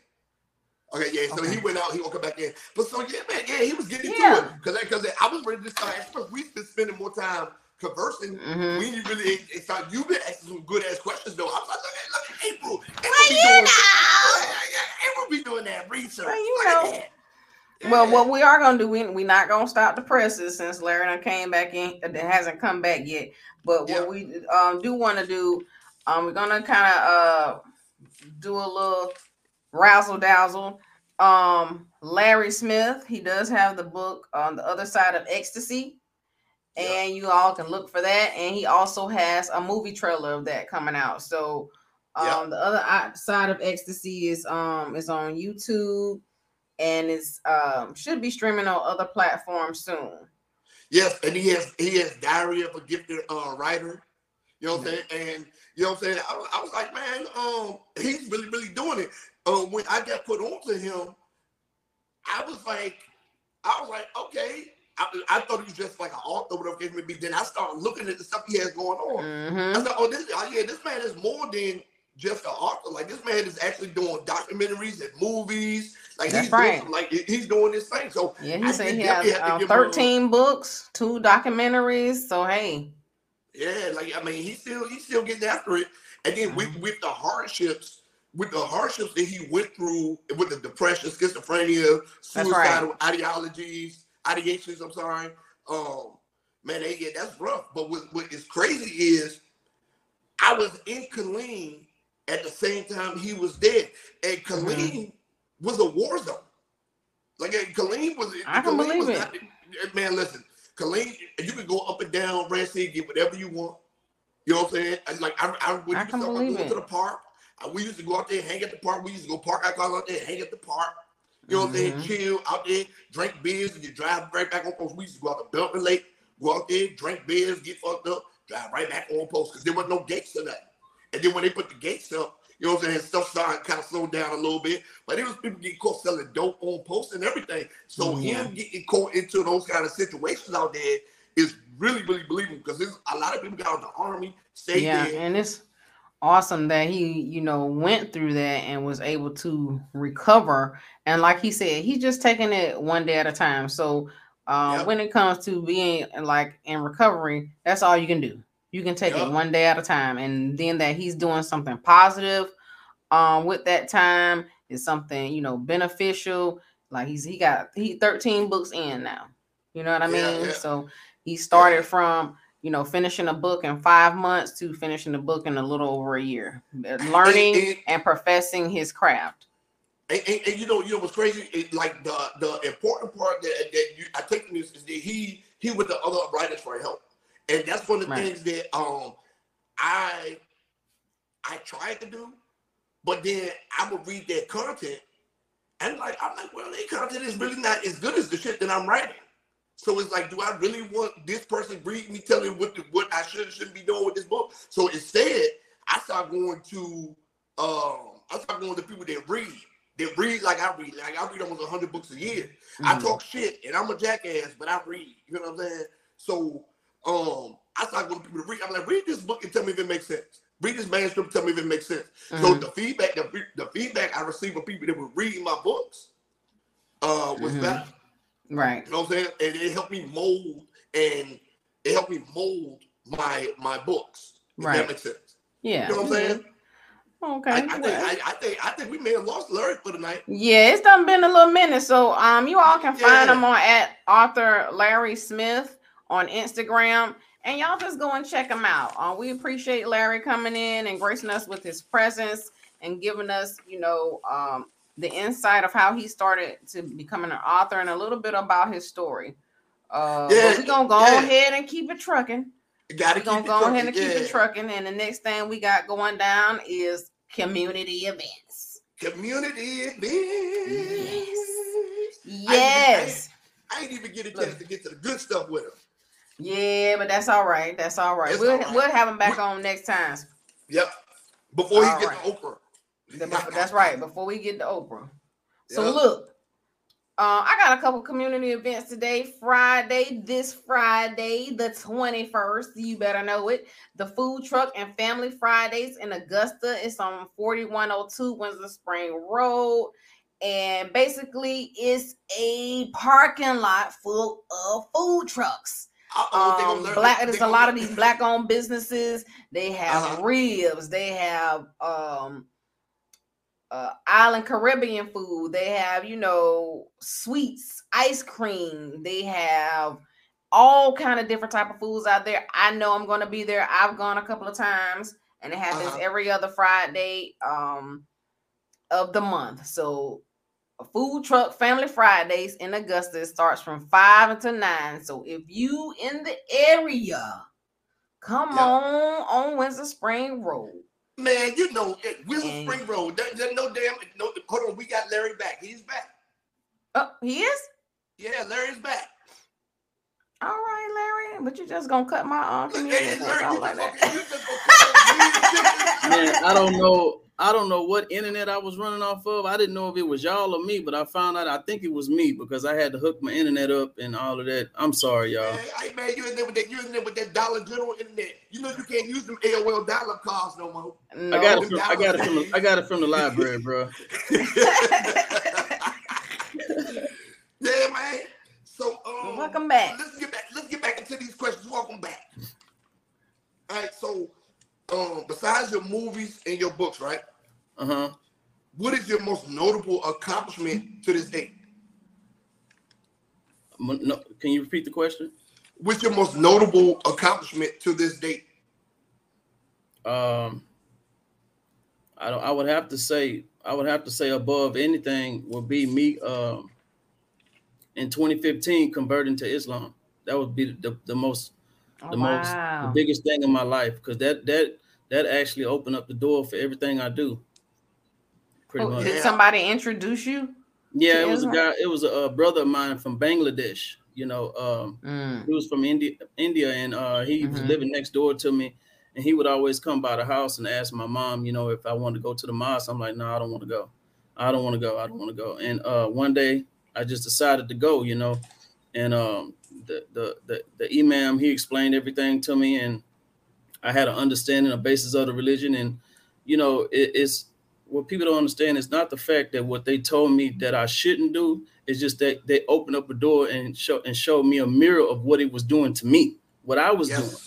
Okay, yeah. So he went out. He gonna come back in. But so yeah, man, yeah, he was getting Yeah. to it because because I was ready to start. At first, we've been spending more time conversing. Mm-hmm. We really it's not you've been asking some good ass questions though. I'm like, look at, April. April well, be doing, know. April be doing that research. Well, you know. Well, what we are gonna do, we we not gonna stop the presses since Larry and I came back in. It hasn't come back yet. But what we um, do want to do, um, we're gonna kind of uh do a little razzle dazzle. Um, Larry Smith, he does have the book on the other side of ecstasy, and you all can look for that. And he also has a movie trailer of that coming out. So, um, the other side of ecstasy is um is on YouTube, and it's um should be streaming on other platforms soon. Yes, and he has he has Diary of a Gifted uh, Writer. You know what I'm saying? And you know what I'm saying? I, I was like, man, um, he's really, really doing it. Uh, when I got put onto him, I was like, I was like, okay. I, I thought he was just like an author, whatever case may be. Then I started looking at the stuff he has going on. Mm-hmm. I said, oh, this, oh, yeah, this man is more than just an author. Like this man is actually doing documentaries and movies. Like That's he's right. doing, like he's doing this thing. So yeah, he I said he has um, thirteen him, books, two documentaries. So hey, yeah, like I mean, he's still he's still getting after it. And then with mm-hmm. with the hardships, with the hardships that he went through with the depression, schizophrenia, suicidal right. ideologies, ideations. I'm sorry. Um, man, they, yeah, that's rough. But what, what is crazy is I was in Killeen at the same time he was dead, and Killeen mm-hmm. was a war zone. Like Killeen was. I can believe was it. Not, man, listen, Killeen, you can go up and down Rancier, get whatever you want. You know what I'm saying? Like I, I when I you start going to the park, we used to go out there, hang at the park. We used to go park our cars out there, hang at the park. You know what. I'm saying? Mm-hmm. Chill out there, drink beers, and you drive right back on post. We used to go out to Belton Lake, go out there, drink beers, get fucked up, drive right back on post because there wasn't no gates to that. And then when they put the gates up, you know what I'm saying? Stuff started kind of slowed down a little bit, but it was people getting caught selling dope on post and everything. So mm-hmm. him getting caught into those kind of situations out there is really, really believable because a lot of people got out the army, stayed yeah, there. and it's awesome that he, you know, went through that and was able to recover. And like he said, he's just taking it one day at a time. So uh, yep. when it comes to being like in recovery, that's all you can do. You can take yep. it one day at a time, and then that he's doing something positive um with that time is something you know beneficial. Like he's he got he 13 books in now. You know what I mean? Yeah, yeah. So he started from you know finishing a book in five months to finishing the book in a little over a year, learning and, and, and professing his craft. And, and, you know, you know what's crazy? It, like the the important part that, that you, I take from this is that he he with the other writers for help. And that's one of the right. things that um I I tried to do, but then I would read their content and like I'm like, well, their content is really not as good as the shit that I'm writing. So it's like, do I really want this person reading me telling what the, what I should shouldn't be doing with this book? So instead, I start going to um I start going to people that read. That read like I read. Like I read almost hundred books a year. Mm-hmm. I talk shit and I'm a jackass, but I read. You know what I'm saying? So um, I started going to people to read. I'm like, read this book and tell me if it makes sense. Read this manuscript, tell me if it makes sense. Mm-hmm. So the feedback, the, the feedback I received from people that were reading my books uh, was mm-hmm. better. Right. You know what I'm saying? And it helped me mold and it helped me mold my my books. right. that makes sense. Yeah. You know what I'm saying? Okay. I, I, think, I, I, think I think we may have lost Larry for the night. Yeah, it's done been a little minute. So um you all can find yeah. him on at author Larry Smith on Instagram. And y'all just go and check him out. Uh, we appreciate Larry coming in and gracing us with his presence and giving us, you know, um, the insight of how he started to becoming an author and a little bit about his story. Uh, yeah, we're gonna go yeah. ahead and keep it trucking. We're gonna go ahead and yeah. keep it trucking. And the next thing we got going down is community events. Community events. Yes. Yes. I, ain't even get a chance Look. to get to the good stuff with him. Yeah, but that's all right. That's all right. we'll right. we'll have him back we, on next time. Yep. Before he gets right. to Oprah. That's right. Before we get to Oprah. So yep. look, uh, I got a couple community events today. Friday, this Friday, the 21st. You better know it. The Food Truck and Family Fridays in Augusta. It's on 4102 Windsor Spring Road. And basically, it's a parking lot full of food trucks. Um, black. There's a lot of these black-owned businesses. They have uh-huh. ribs. They have um, uh, island Caribbean food. They have you know sweets, ice cream. They have all kind of different type of foods out there. I know I'm going to be there. I've gone a couple of times, and it happens uh-huh. every other Friday um, of the month. So a food truck family Fridays in Augusta starts from five until nine. So if you in the area, come on on Windsor Spring Road. Man, you know Windsor mm. Spring Road. There, there's no damn. No, hold on, we got Larry back. He's back. Oh, he is. Yeah, Larry's back. All right, Larry, but you just gonna cut my arm from Hey, Larry, like that. Man, I don't know. I don't know what internet I was running off of. I didn't know if it was y'all or me, but I found out I think it was me because I had to hook my internet up and all of that. I'm sorry, y'all. Hey, man, you in there with that you in there with that Dollar General internet. You know you can't use them AOL dollar cards no more. No. I got it from I got it from the, I got it from the library, bro. yeah, man. So um, welcome back. Let's get back. Let's get back into these questions. Welcome back. All right, so um, besides your movies and your books, right? Uh huh. What is your most notable accomplishment to this date? No, can you repeat the question? What's your most notable accomplishment to this date? Um, I don't. I would have to say. I would have to say above anything would be me. Um, in 2015, converting to Islam. That would be the, the most the oh, most the biggest thing in my life because that that that actually opened up the door for everything I do. Pretty oh, much. Did somebody introduce you? Yeah, it was a guy. It was a, a, brother of mine from Bangladesh. You know, um, mm. he was from India, India, and uh, he mm-hmm. was living next door to me. And he would always come by the house and ask my mom, you know, if I wanted to go to the mosque. I'm like, no, I don't want to go. I don't want to go. I don't want to go. And uh, one day, I just decided to go. You know, and um, the, the the the imam he explained everything to me, and I had an understanding, a basis of the religion, and you know, it, it's what people don't understand is not the fact that what they told me that I shouldn't do. It's just that they opened up a door and show and showed me a mirror of what it was doing to me, what I was yes. doing.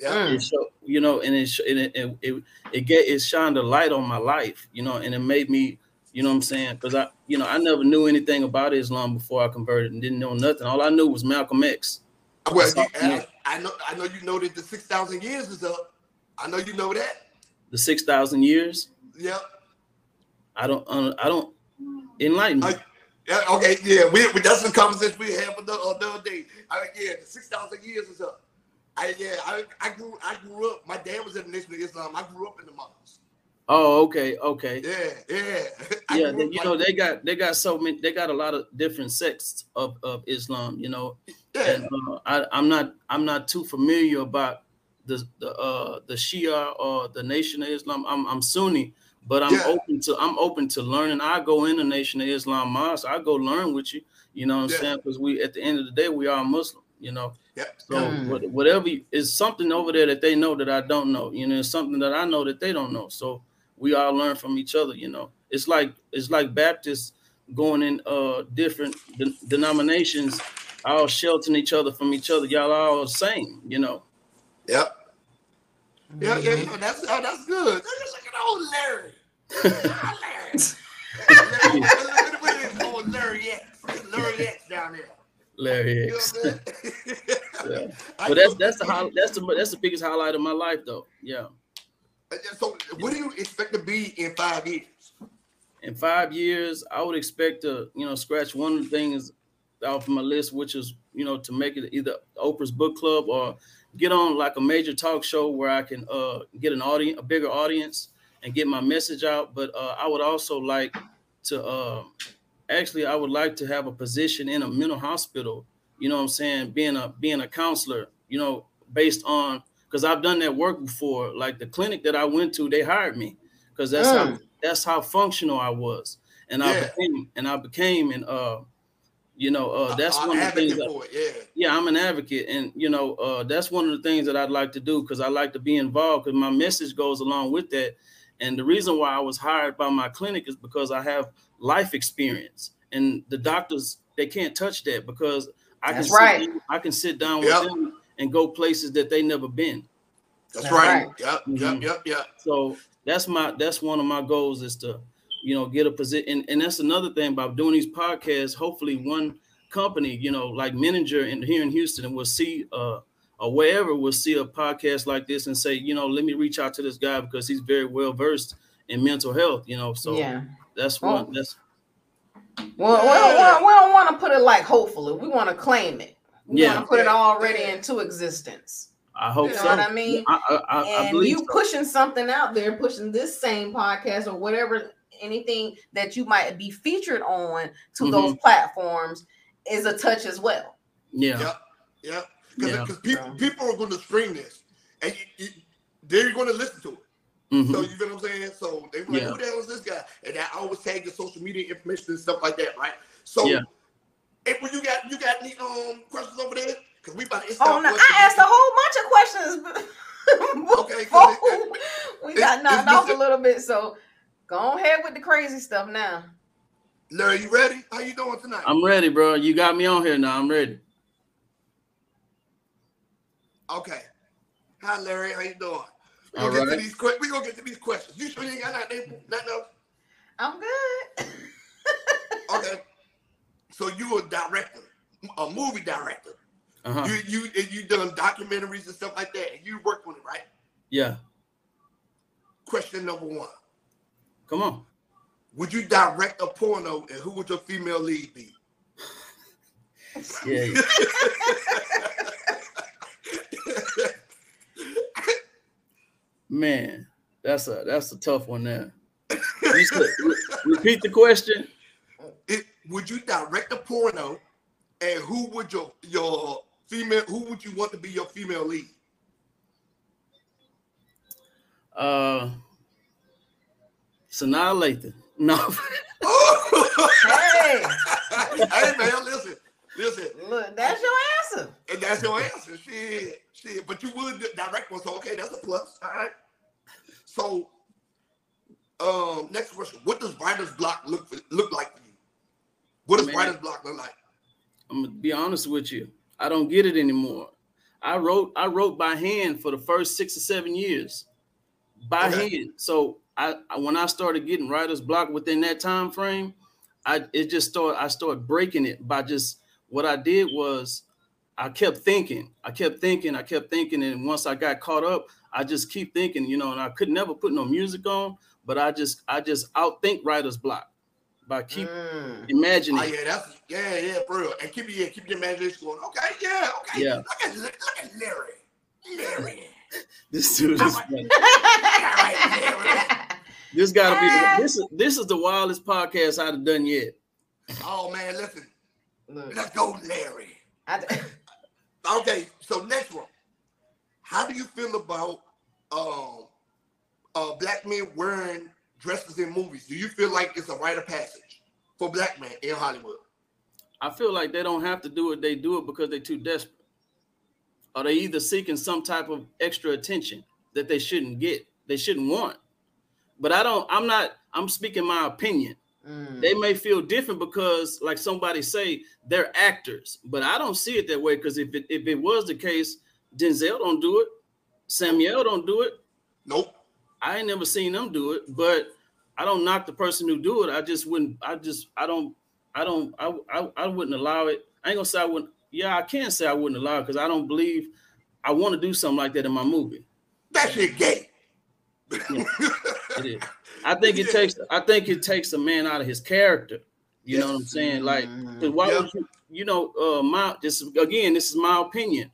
Yeah. Mm. It showed, you know, and it and it it it, it, get, it shined a light on my life, you know, and it made me, you know, what I'm saying, because I, you know, I never knew anything about Islam before I converted and didn't know nothing. All I knew was Malcolm X. Well, I, I know, I know you know that the six thousand years is up. I know you know that. The six thousand years. Yep. I don't. Uh, I don't. Enlighten me. yeah, okay, yeah, we, we that's the conversation we had for the, uh, other day. I, yeah, the six thousand years is up. I yeah, I, I grew I grew up. My dad was in the Nation of Islam. I grew up in the mosque. Oh, okay, okay. Yeah, yeah. yeah, they, you know, they got they got so many they got a lot of different sects of, of Islam, you know. Yeah. And, uh, I, I'm not I'm not too familiar about the the uh the Shia or the Nation of Islam. I'm I'm Sunni, but I'm yeah. open to I'm open to learning. I go in the Nation of Islam mosque. I go learn with you. You know what I'm yeah. saying? Because we at the end of the day we are Muslim. You know. Yeah. So mm. whatever is something over there that they know that I don't know. You know, it's something that I know that they don't know. So we all learn from each other. You know, it's like it's like Baptists going in uh different de- denominations, all sheltering each other from each other. Y'all all the same. You know. Yep. Yeah, yeah, mm-hmm. yeah. That's oh, that's good. Look at old Larry. Larry. Larry. old Larry X. Larry X down there. Larry X. yeah. But that's that's the that's the that's the biggest highlight of my life though. Yeah. So, what do you expect to be in five years? In five years, I would expect to, you know, scratch one of the things off my list, which is, you know, to make it either Oprah's book club or get on like a major talk show where I can uh, get an audience, a bigger audience, and get my message out. But uh, I would also like to, uh, actually, I would like to have a position in a mental hospital. You know, what I'm saying, being a being a counselor. You know, based on because I've done that work before. Like the clinic that I went to, they hired me because that's mm. how that's how functional I was, and yeah. I became and I became and uh, you know, uh, that's one of the things. That, yeah. yeah, I'm an advocate, and you know, uh, that's one of the things that I'd like to do because I like to be involved because my message goes along with that. And the reason why I was hired by my clinic is because I have life experience, and the doctors they can't touch that because I that's can right. Sit, I can sit down with yep. them and go places that they never been. That's, that's right. right. Yep, mm-hmm. yep, yep, yep. So that's my that's one of my goals is to, you know, get a position. And, and that's another thing about doing these podcasts. Hopefully, one company, you know, like Menninger in here in Houston, we'll see uh or wherever will see a podcast like this and say, you know, let me reach out to this guy because he's very well versed in mental health, you know. So yeah. that's one well, that's well, we don't, we don't want to put it like hopefully. We want to claim it. We yeah. want to put it already into existence. I hope you know so. what I mean? I, I, I, and you so. pushing something out there, pushing this same podcast or whatever, anything that you might be featured on to mm-hmm. those platforms is a touch as well. Yeah. Yeah. Yep. Because yeah. people, people are going to stream this and you, you, they're going to listen to it. Mm-hmm. So you know what I'm saying? So they were like, yeah. who the hell is this guy? And I always tag the social media information and stuff like that, right? So yeah. April, you got you got any um questions over there? Because we about to Oh no, I asked a whole bunch of questions. okay, it, we got knocked off a little bit. So go ahead with the crazy stuff now. Larry, you ready? How you doing tonight? I'm ready, bro. You got me on here now. I'm ready. Okay. Hi, Larry. How you doing? We're gonna, get to these, we gonna get to these questions. You sure you ain't got nothing, nothing else? I'm good. okay. So you a director, a movie director. Uh-huh. You you you done documentaries and stuff like that, and you worked on it, right? Yeah. Question number one. Come on. Would you direct a porno, and who would your female lead be? yeah. Man, that's a that's a tough one there. repeat the question. It, would you direct a porno, and who would your your female who would you want to be your female lead? Uh, Sanaa Lathan. No. hey, hey man, listen, listen. Look, that's your answer. And that's your answer. Shit, shit. But you would direct one, so okay, that's a plus. All right. So, um, next question: What does writer's block look for, look like for you? What does Man, writer's block look like? I'm gonna be honest with you. I don't get it anymore. I wrote I wrote by hand for the first six or seven years, by okay. hand. So I, I when I started getting writer's block within that time frame, I it just started I started breaking it by just what I did was I kept thinking, I kept thinking, I kept thinking, and once I got caught up, I just keep thinking, you know, and I could never put no music on, but I just I just outthink writer's block by keep mm. imagining. Oh, yeah, that's yeah, yeah, for real. And keep yeah, keep your imagination going. Okay, yeah, okay. Yeah. Look at look, at Larry. Larry. this dude is this gotta be this is this is the wildest podcast I'd have done yet. Oh man, listen. Look. Let's go, Larry. okay, so next one. How do you feel about um, uh, black men wearing dresses in movies? Do you feel like it's a rite of passage for black men in Hollywood? I feel like they don't have to do it. They do it because they're too desperate. Or they either seeking some type of extra attention that they shouldn't get, they shouldn't want. But I don't, I'm not, I'm speaking my opinion. Mm. They may feel different because, like somebody say, they're actors, but I don't see it that way. Because if it, if it was the case, Denzel don't do it. Samuel don't do it. Nope. I ain't never seen them do it, but I don't knock the person who do it. I just wouldn't. I just I don't. I don't. I I, I wouldn't allow it. I ain't gonna say I wouldn't. Yeah, I can't say I wouldn't allow it because I don't believe I want to do something like that in my movie. That shit gay. yeah, it is. I think it takes. I think it takes a man out of his character. You yes. know what I'm saying? Like, why yep. would you? You know, uh, my this again. This is my opinion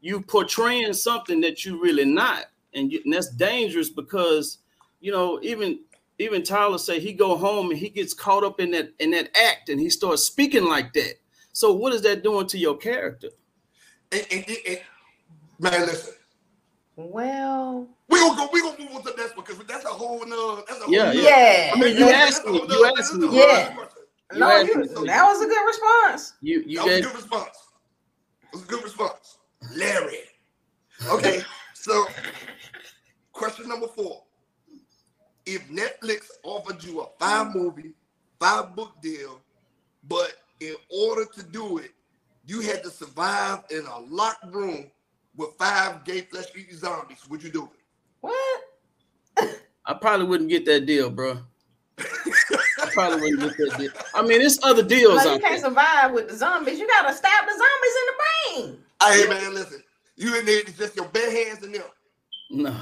you portraying something that you really not, and, you, and that's dangerous because you know even even Tyler say he go home and he gets caught up in that in that act and he starts speaking like that. So what is that doing to your character? And, and, and, man, listen. Well, we gonna go. We gonna move on to this because that's a whole. Uh, that's a yeah, whole, yeah. yeah. I mean, you asked me. You asked me. Yeah. No, you, that was a good response. You you that was a good response. It was a good response. Larry. Okay, so question number four. If Netflix offered you a five movie, five book deal, but in order to do it, you had to survive in a locked room with five gay flesh eating zombies, would you do it? What? I probably wouldn't get that deal, bro. I probably wouldn't get that deal. I mean, it's other deals Like, you out can't there. survive with the zombies. You gotta stab the zombies in the brain. Hey man, listen. You in there, it's just your bare hands and them. No.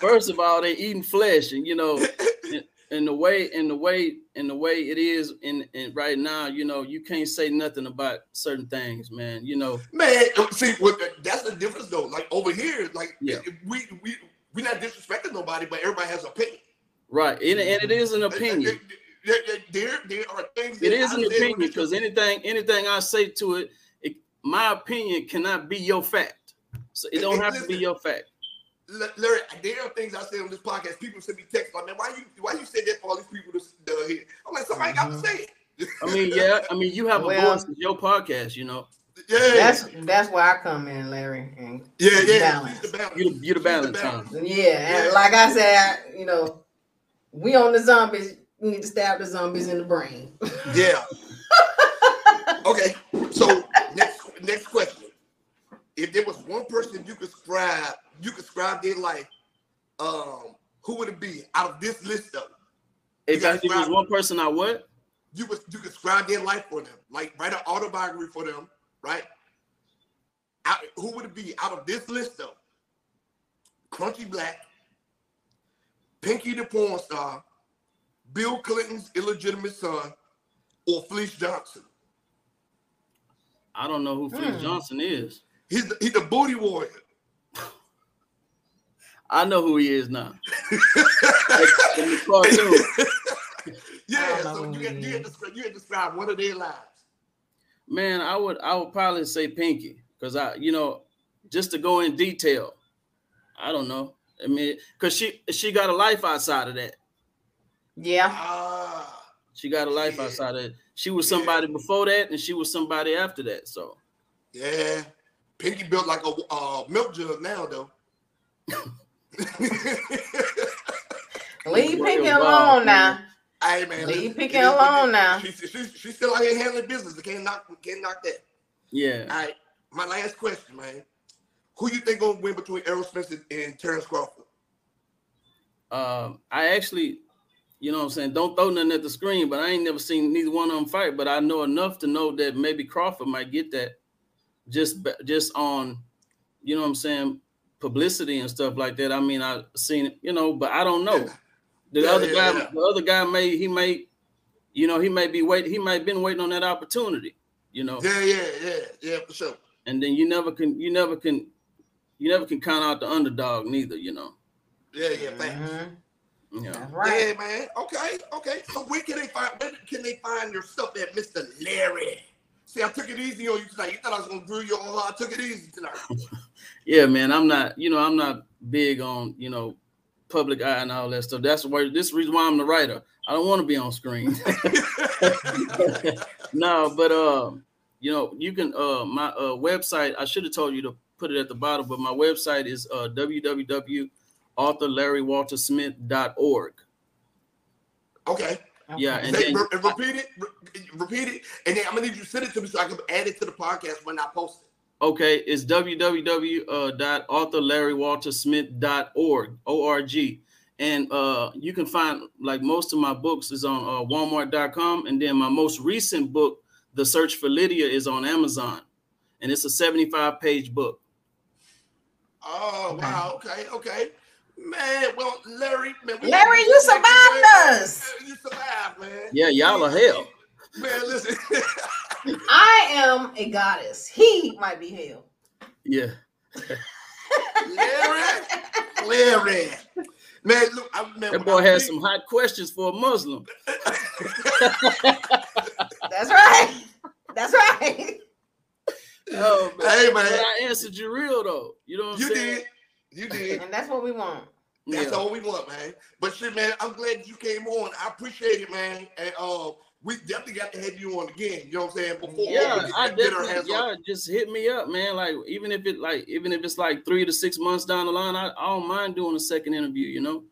First of all, they eating flesh, and you know, in, the way, in the way, in the way it is, in, in right now, you know, you can't say nothing about certain things, man. You know, Man, see, what, that's the difference though. Like over here, like Yeah. we we we not disrespecting nobody, but everybody has an opinion. right? And, and it is an opinion. There, there, there, are things. It is an opinion because anything, anything I say to it, it, my opinion cannot be your fact. So it don't have to be your fact. L- Larry, there are things I say on this podcast. People send me texts like, "Man, why you why you say that for all these people to to hear?" I'm like, somebody got to Mhm. say it. I mean, yeah, I mean, you have a Well- voice. It's your podcast, you know. Yeah, That's that's where I come in, Larry. And yeah, yeah. balance. She's the balance. You the, you the She's the balance, huh? balance. yeah, and like I said, you know, we on the zombies. We need to stab the zombies in the brain. Yeah. okay. So next next question. If there was one person you could scribe, you could scribe their life, um, who would it be out of this list though? If, You I, gotta if it was one person, I what? You would you could scribe their life for them, like write an autobiography for them, right? Out, who would it be out of this list though? Crunchy Black, Pinky the porn star, Bill Clinton's illegitimate son, or Felice Johnson. I don't know who Felice Hmm. Johnson is. He's the, he's the booty warrior. I know who he is now. Like, in the cartoon. Yeah, so you who had, he you had is. you had described one of their lives. Man, I would I would probably say Pinky because I, you know, just to go in detail. I don't know. I mean, because she she got a life outside of that. Yeah, Ah, She got a life Yeah. outside of it. She was somebody before that, and she was somebody after that. So yeah. Pinky built like a uh, milk jug now though. leave Wow. Pinky alone now. Hey man, Leave listen, Pinky it is what it alone is. now. She's she's she's still out here handling business. I can't knock can't knock that. yeah, All right, my last question, man. Who you think gonna win between Errol Spence and, and Terrence Crawford? um, I actually, you know, what I'm saying, don't throw nothing at the screen, but I ain't never seen neither one of them fight. But I know enough to know that maybe Crawford might get that, just just on, you know, what I'm saying, publicity and stuff like that. I mean, I've seen it, you know, but I don't know. The Yeah, other yeah, guy, yeah. the other guy may he may, you know, he may be waiting. He might been waiting on that opportunity, you know. Yeah, yeah, yeah, yeah, for sure. And then you never can, you never can, you never can count out the underdog neither, you know. Yeah, yeah, thanks. Mhm. You know. That's right. Yeah, man. Okay, okay. So where can they find where can they find your stuff at Mr. Larry? See, I took it easy on you tonight. You thought I was gonna drill you on hard. I took it easy tonight. Yeah, man. I'm not, you know, I'm not big on, you know, public eye and all that stuff. That's why this is the reason why I'm the writer. I don't want to be on screen. no, but uh, you know, you can uh my uh website, I should have told you to put it at the bottom, but my website is uh www.authorlarrywaltersmith.org. okay. Yeah, and Say, then re- repeat it. Re- repeat it. And then I'm gonna need you to send it to me so I can add it to the podcast when I post it. Okay, it's www.authorlarrywaltersmith.org, O-R-G. And uh, you can find like most of my books is on uh, Walmart.com, and then my most recent book, The Search for Lydia, is on Amazon, and it's a 75 page book. Oh wow. Okay. Okay. Man, well, Larry, man, we- Larry, you survived us. You survived, man. Yeah, y'all are hell. Man, listen. I am a goddess. He might be hell. Yeah, Larry, Larry. Man, look, I, man, that boy I has think- some hot questions for a Muslim. That's right. That's right. Oh, man. Hey, But man, I answered you real though. You know what I'm you saying? did. You did. And that's what we want. That's Yeah. all we want, man. But shit, man, I'm glad you came on. I appreciate it, man. And uh, we definitely got to have you on again. You know what I'm saying? Before Yeah, we Yeah, I get our definitely on. y'all just hit me up, man. Like even if it like even if it's like three to six months down the line, I, I don't mind doing a second interview. You know?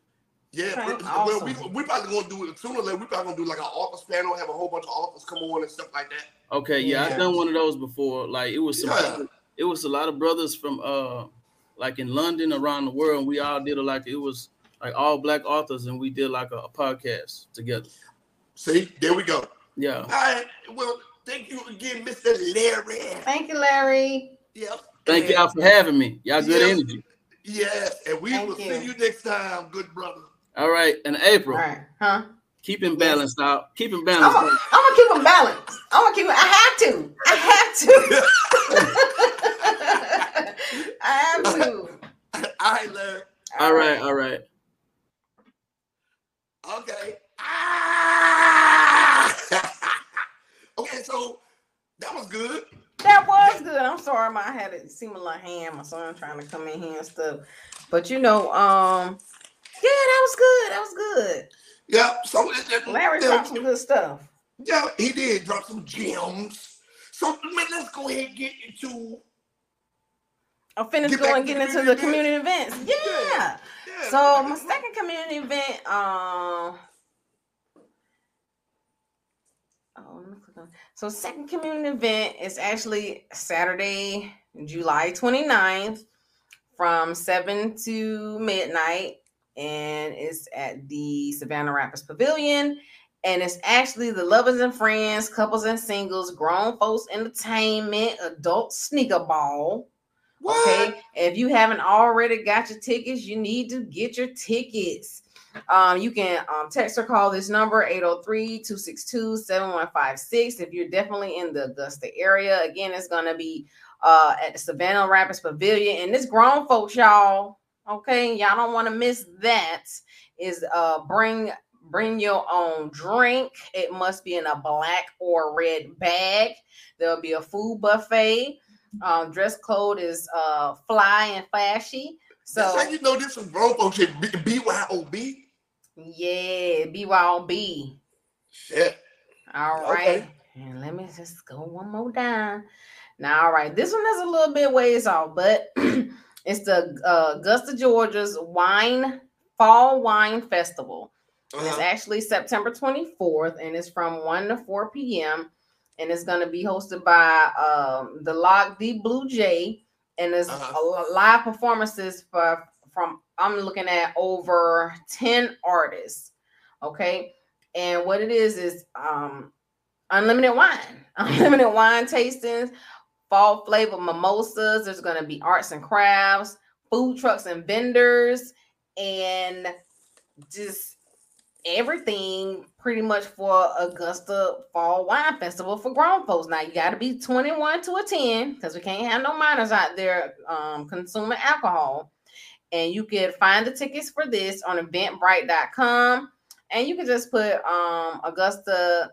Yeah, Okay, well, we awesome. we probably gonna do it sooner or later. We probably gonna do like an office panel, have a whole bunch of authors come on and stuff like that. Okay, yeah, Yeah. I've done one of those before. Like it was some Yeah. it was a lot of brothers from uh like in London around the world. We all did it like it was like all black authors, and we did like a, a podcast together. See, there we go. Yeah. All right. Well, thank you again, Mr. Larry. Thank you, Larry. Yep. Thank And- y'all for having me. Y'all good Yeah. energy. Yes, and we Thank will you. see you next time, good brother. All right, in April, right, huh? keep him balanced out. Keep him I'm balanced. I'm gonna keep them balanced. I'm gonna keep. I have to. I have to. I have to. All right, Larry. all right, all right. Okay. Ah! okay, so that was good. That was good. I'm sorry, my I had it seem a little hand. My son trying to come in here and stuff. But you know, um, yeah, that was good. That was good. Yeah. So it- it- Larry yeah, dropped some good stuff. Yeah, he did drop some gems. So man, let's go ahead and get into I'm finished Get going getting into community the community events. Yeah. yeah, So my second community event, um, oh, let me click on. So second community event is actually Saturday, July 29th from 7 to midnight. And it's at the Savannah Rapids Pavilion. And it's actually the lovers and friends, couples and singles, grown folks entertainment, adult sneaker ball. What? Okay. If you haven't already got your tickets, you need to get your tickets. Um, you can um, text or call this number 803-262-7156 if you're definitely in the Augusta area. Again, it's gonna be uh at the Savannah Rapids Pavilion, and this grown folks, y'all. Okay, y'all don't want to miss that. Is uh bring bring your own drink. It must be in a black or red bag. There'll be a food buffet. Um, dress code is uh fly and flashy. That's So how you know this was grown folks shit. B- BYOB. yeah, BYOB. Shit. All right. Okay. And let me just go one more down. Now, all right, this one is a little bit ways off, but it's the uh, Augusta, Georgia's wine fall wine festival. And It's Uh-huh. actually September 24th, and it's from 1 to 4 p.m. And it's going to be hosted by um, the Lock D Blue Jay. And there's Uh-huh. a li- live performances for from I'm looking at over 10 artists. Okay. And what it is is um unlimited wine, unlimited wine tastings, fall flavor mimosas. There's going to be arts and crafts, food trucks and vendors, and just everything pretty much for Augusta Fall Wine Festival for grown folks. Now you got to be 21 to attend because we can't have no minors out there um, consuming alcohol. And you can find the tickets for this on eventbrite.com. And you can just put um, Augusta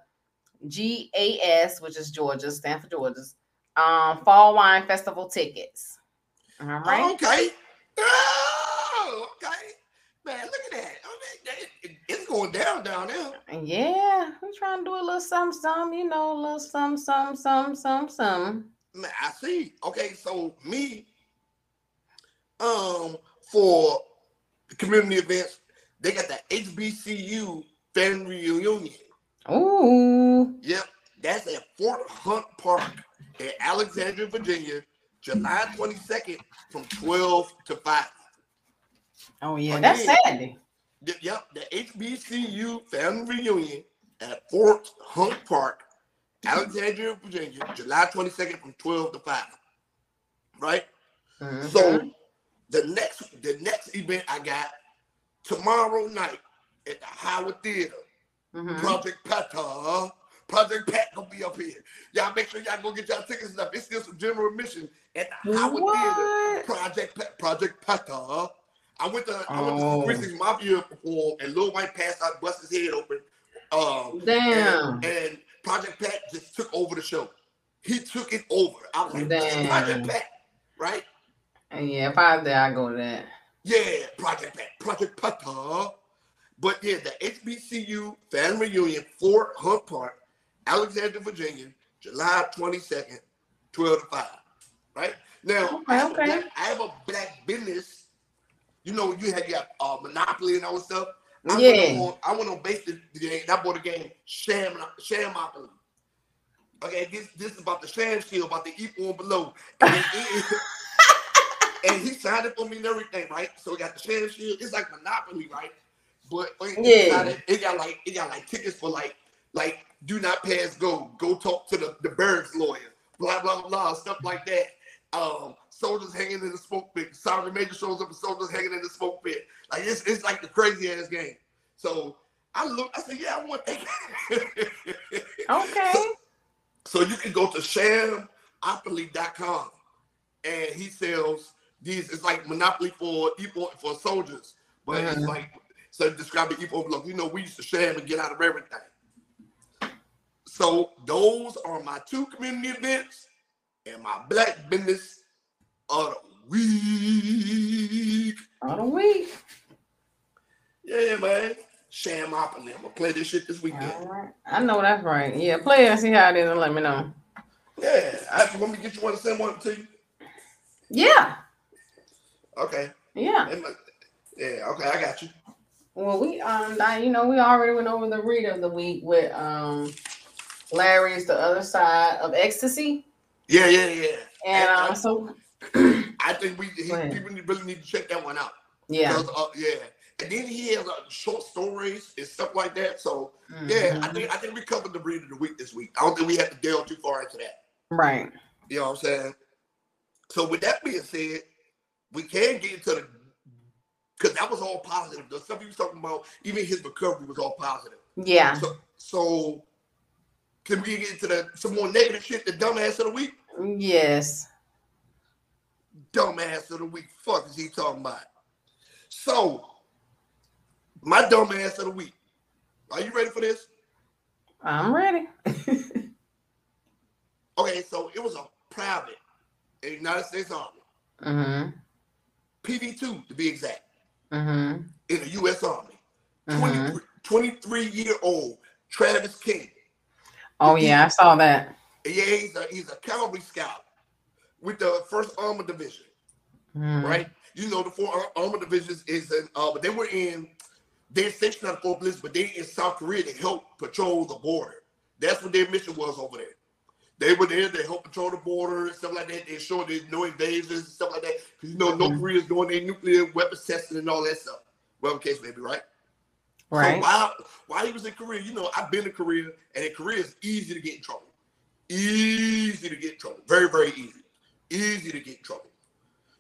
GAS, which is Georgia, stand for Georgia's um, Fall Wine Festival tickets. All right. Okay. Oh, okay. Man, look at that. Going down down there. Yeah, I'm trying to do a little something, something, you know, a little something, something, something, something, something. Man, I see. Okay, so me, um, for the community events, they got the HBCU family reunion. Ooh. Yep, that's at Fort Hunt Park in Alexandria, Virginia, July 22nd from 12 to 5. Oh yeah, Oh, that's. Saturday. Y- Yep, the HBCU family reunion at Fort Hunt Park, Alexandria, Virginia, July 22nd from 12 to 5. Right? Mhm. So the next the next event I got tomorrow night at the Howard Theater, Mhm. Project Pata. Project Pat gonna be up here. Y'all make sure y'all go get y'all tickets and stuff. It's still some general admission at the Howard Theater. Project Pa- Project Pata. I went to I went to Oh. see Grizzlies Mafia perform and Lil Wyte passed out, bust his head open. Um, Damn. and, and Project Pat just took over the show. He took it over. I was like, Damn. Project Pat, right? And yeah, if I was there, I go to that. Yeah, Project Pat, Project Pata. But yeah, the HBCU fan reunion, Fort Hunt Park, Alexandria, Virginia, July 22nd, 12 to 5. Right? Now, I, have Okay, okay. black, I have a black business. You know, you had your uh, Monopoly and all that stuff. I Yeah. Went on, I went on the game. I bought a game, Sham, Shamopoly. Okay, this this is about the sham shield, about the equal and below. And, and he signed it for me and everything, right? So we got the sham shield. It's like Monopoly, right? But yeah, it, it got like it got like tickets for like like do not pass go, go talk to the the Berg's lawyer, blah blah blah, stuff like that. Um, soldiers hanging in the smoke pit. Sergeant Major shows up and soldiers hanging in the smoke pit. Like it's it's like the crazy ass game. So I look, I said, yeah, I want that. okay. So, so, you can go to shamopoly.com and he sells these. It's like Monopoly for for soldiers, but mm-hmm. it's like so describe the people look. You know, we used to sham and get out of everything. So those are my two community events and my black business of the week. Of the week. Yeah, man. Sham up and I'm gonna play this shit this weekend. I know that's right. Yeah, play it and see how it is and let me know. Yeah, I want me to get you one to send one to you. Yeah. Okay. Yeah. Yeah. Okay, I got you. Well, we um, you know, we already went over the read of the week with um, Larry's the other side of ecstasy. Yeah, yeah, yeah. And, and um, so I think we he, people really need to check that one out. Yeah. Uh, yeah. And then he has uh, short stories and stuff like that. So mm-hmm. yeah, I think I think we covered the breed of the week this week. I don't think we have to delve too far into that. Right. You know what I'm saying? So with that being said, we can get into the because that was all positive. The stuff he was talking about, even his recovery was all positive. Yeah. So so can we get into the some more negative shit? The dumbass of the week. Yes. Dumbass of the week. Fuck is he talking about? So my dumbass of the week. Are you ready for this? I'm ready. okay, so it was a private United States Army. Mm-hmm. PV2 to be exact. Mm-hmm. In the U.S. Army. Mm-hmm. 23 year old Travis King. Oh yeah, I saw that. Yeah, he's a he's a cavalry scout with the First Armored Division. Mm. Right? You know the four armored divisions is in uh but they were in they're stationed at Fort Bliss, but they in South Korea to help patrol the border. That's what their mission was over there. They were there to help patrol the border and stuff like that. They ensure there's no invasions and stuff like that. Because you know, mm-hmm. North Korea is doing their nuclear weapons testing and all that stuff. Whatever case may be, right? Right. So while while he was in Korea, you know, I've been in Korea, and in Korea it's easy to get in trouble. Easy to get in trouble. Very, very easy. Easy to get in trouble.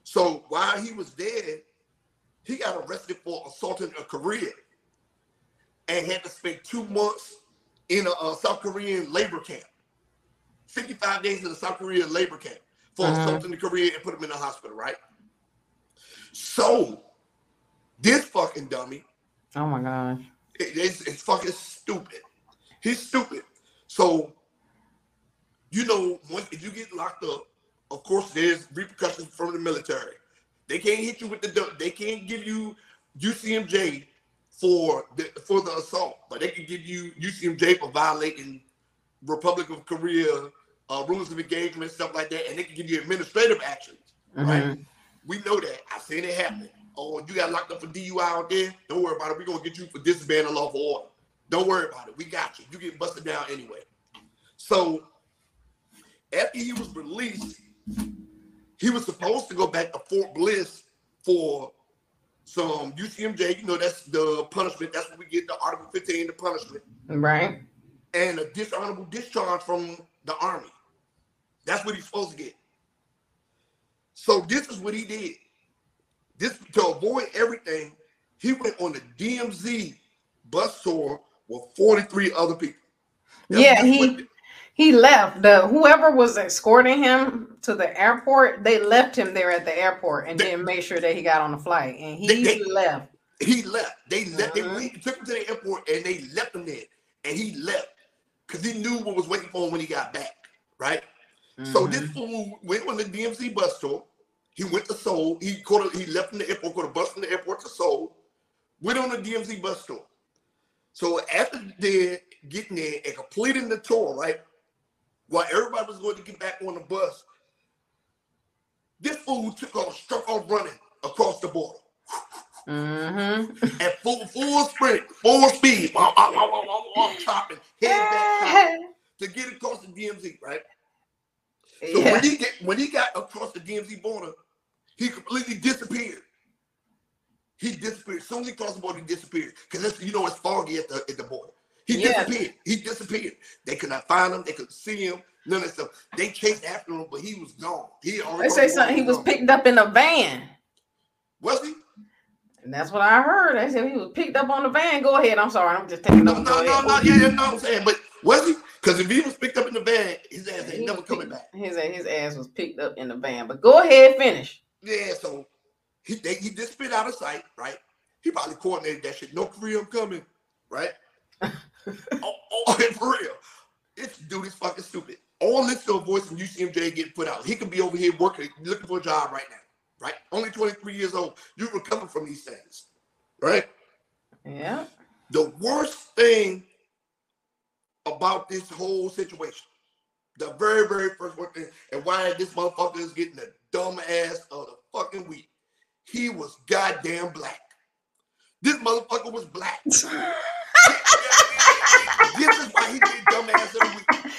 So while he was there, he got arrested for assaulting a Korean and had to spend two months in a, a South Korean labor camp. 55 days in a South Korean labor camp for uh-huh. assaulting the Korean and put him in the hospital, right? So this fucking dummy. Oh my gosh. It, it's, it's fucking stupid. He's stupid. So, you know, once if you get locked up, of course, there's repercussions from the military. They can't hit you with the. They can't give you UCMJ for the for the assault, but they can give you UCMJ for violating Republic of Korea uh, rules of engagement, stuff like that, and they can give you administrative actions. Mm-hmm. Right? We know that. I've seen it happen. Oh, you got locked up for DUI out there? Don't worry about it. We're gonna get you for disobeying a lawful order. Don't worry about it. We got you. You get busted down anyway. So after he was released, he was supposed to go back to Fort Bliss for some UCMJ. You know, that's the punishment. That's what we get the Article 15, the punishment. Right. And a dishonorable discharge from the Army. That's what he's supposed to get. So this is what he did. This to avoid everything, he went on the DMZ bus tour with 43 other people. That's yeah, he he left. The whoever was escorting him to the airport, they left him there at the airport and they, didn't make sure that he got on the flight. And he they, they, left. He left. They left. Uh-huh. They took him to the airport and they left him there. And he left because he knew what was waiting for him when he got back. Right. Mm-hmm. So this fool went on the DMZ bus tour. He went to Seoul. He caught. A, he left from the airport. Caught a bus from the airport to Seoul. Went on the DMZ bus tour. So after they getting there and completing the tour, right? While everybody was going to get back on the bus, this fool took off, struck off running across the border. Mm-hmm. At full full sprint, full speed, I'm, I'm, I'm, chopping, head back, to get across the DMZ, right? So yeah. when he get when he got across the DMZ border, he completely disappeared. He disappeared. As soon as he crossed the border, he disappeared. Because you know it's foggy at the at the border. He yeah. disappeared. He disappeared. They could not find him. They could see him. None of that stuff. They chased after him, but he was gone. He already. They say something. He was gone. picked up in a van. Was he? And that's what I heard. They said he was picked up on the van. Go ahead. I'm sorry. I'm just taking no, no, no, no, Yeah, yeah, no. I'm saying, but was he? Because if he was picked up in the van, his ass ain't he never coming back. His his ass was picked up in the van. But go ahead, finish. Yeah. So he they, he disappeared out of sight, right? He probably coordinated that shit. No him coming, right? Oh, oh, for real. This dude is fucking stupid. All this to a voice from UCMJ getting put out. He could be over here working, looking for a job right now right? Only 23 years old. You recover from these things, right? Yeah. The worst thing about this whole situation, the very, very first one thing, and why this motherfucker is getting the dumb ass of the fucking week, he was goddamn black. This motherfucker was black. this is why he get dumb ass of the week.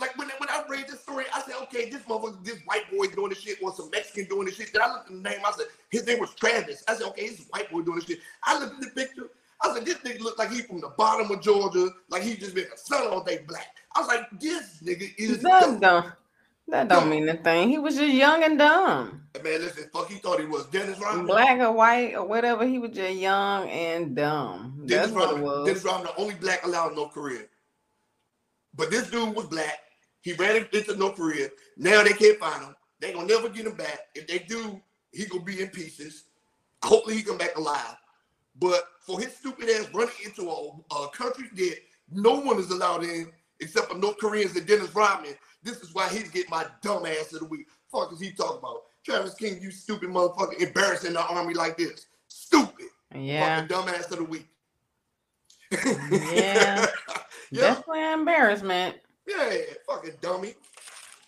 Like when, when I read this story, I said, okay, this motherfucker, this white boy doing this shit, or some Mexican doing this shit. Then I looked at the name, I said, his name was Travis. I said, okay, this is white boy doing this shit. I looked at the picture, I said, this nigga look like he from the bottom of Georgia, like he just been a son all day black. I was like, this nigga is dumb. That don't mean a thing. He was just young and dumb. Man, listen, fuck, he thought he was Dennis Rodman. Black or white or whatever, he was just young and dumb. Dennis That's Rodman, what it was. Dennis Rodman, the only black allowed in North Korea. But this dude was black. He ran into North Korea. Now they can't find him. They gonna never get him back. If they do, he gonna be in pieces. Hopefully he come back alive. But for his stupid ass running into a, a country that no one is allowed in except for North Koreans and Dennis Rodman, this is why he's getting my dumb ass of the week. Fuck is he talking about? Travis King, you stupid motherfucker, embarrassing the army like this. Stupid. Yeah. Fucking dumb ass of the week. yeah. yeah. Definitely embarrassment. Yeah, fucking dummy.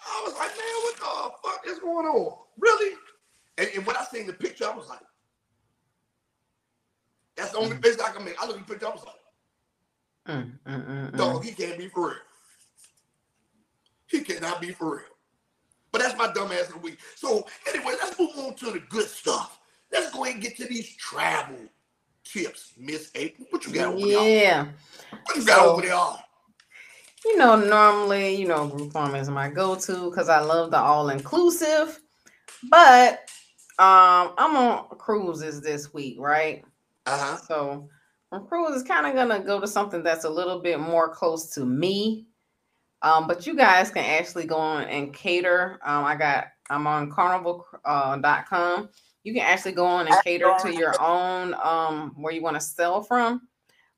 I was like, man, what the fuck is going on? Really? And, and when I seen the picture, I was like, that's the only mm. face I can make. I look at the picture, I was like, mm, mm, mm, mm, dog, he can't be for real. He cannot be for real. But that's my dumb ass of the week. So anyway, let's move on to the good stuff. Let's go ahead and get to these travel tips, Miss April. What you got over there? Yeah. What you got so, over there? you know, normally, you know, Groupon is my go-to because I love the all-inclusive. But um, I'm on cruises this week, right? Uh-huh. So from cruises, kind of gonna go to something that's a little bit more close to me. Um, but you guys can actually go on and cater. Um, I got I'm on carnival.com. Uh, you can actually go on and cater to your own um where you want to sell from.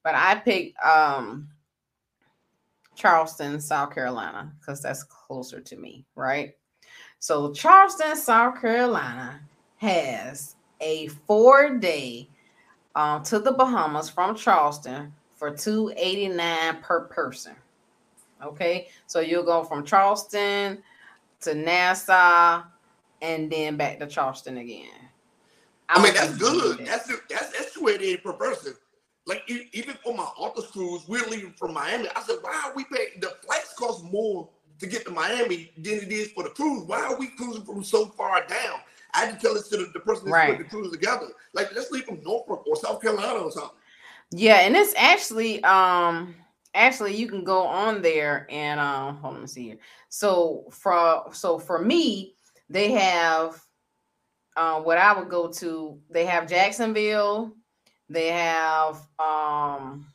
But I picked um Charleston, South Carolina, because that's closer to me, right? So Charleston, South Carolina has a four day um, to the Bahamas from Charleston for 289 per person. Okay, so you'll go from Charleston to Nassau and then back to Charleston again. I, I mean, that's good. That's that's that's 288 per person. Like even for my Altus cruise, we're leaving from Miami. I said, why are we paying? The flights cost more to get to Miami than it is for the cruise. Why are we cruising from so far down? I had to tell this to the, the person that right. put the cruise together. Like, let's leave from Norfolk or South Carolina or something. Yeah, and it's actually um actually you can go on there and um hold on, me see here. So for so for me, they have uh, what I would go to. They have Jacksonville, they have um,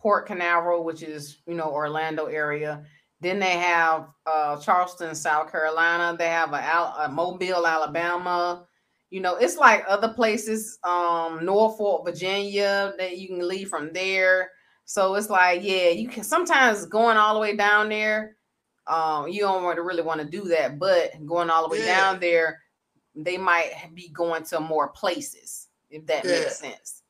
Port Canaveral, which is you know Orlando area. Then they have uh, Charleston, South Carolina. They have a, a, Mobile, Alabama. You know, it's like other places, um, Norfolk, Virginia, that you can leave from there. So it's like, yeah, you can sometimes going all the way down there. Um, you don't want to really want to do that, but going all the way yeah. down there, they might be going to more places if that yeah. makes sense.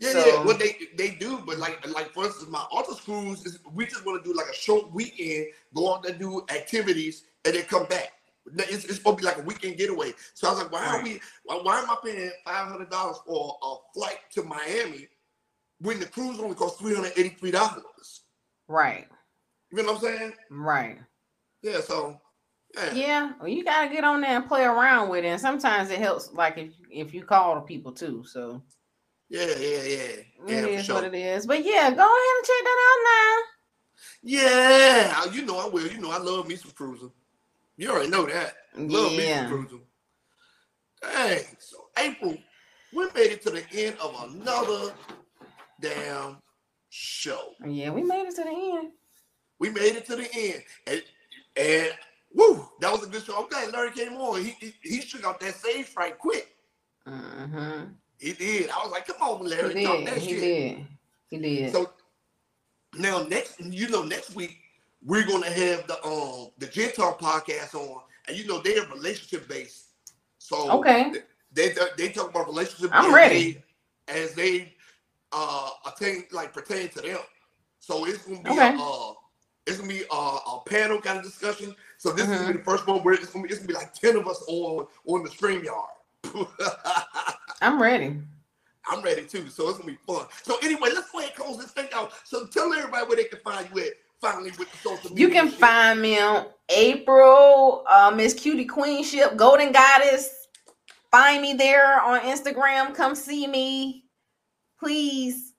Yeah, so, yeah. What they they do, but like like for instance, my Altus cruise is we just want to do like a short weekend, go out and do activities, and then come back. It's, it's, supposed to be like a weekend getaway. So I was like, why right. are we? Why, why am I paying five hundred dollars for a flight to Miami when the cruise only costs three hundred eighty three dollars? Right. You know what I'm saying? Right. Yeah. So. Yeah. yeah. Well, you gotta get on there and play around with it, and sometimes it helps. Like if if you call the people too. So. Yeah, yeah, yeah. yeah it is sure. what it is. But yeah, go ahead and check that out now. Yeah, you know I will. You know I love me some cruising. You already know that. Love yeah. me some cruising. Dang. So April, we made it to the end of another damn show. Yeah, we made it to the end. We made it to the end. And, and woo, that was a good show. I'm glad Larry came on. He he, he shook out that stage right quick. Mm-hmm. He did. I was like, come on, Larry, he did. he shit. did. He did. So now next, you know, next week we're gonna have the um the Gentile podcast on, and you know they're relationship based. So okay, they they, they talk about relationship. I'm ready. They, as they uh attain like pertain to them. So it's gonna be okay. a, uh it's gonna be a, a panel kind of discussion. So this mm-hmm. is gonna be mm-hmm. the first one where it's gonna be it's gonna be like ten of us on on the StreamYard. I'm ready. I'm ready too. So it's gonna be fun. So anyway, let's go ahead and close this thing out. So tell everybody where they can find you at. Finally, with the social media. You can shit. find me on April, uh, Miss Cutie Queenship, Golden Goddess. Find me there on Instagram. Come see me, please.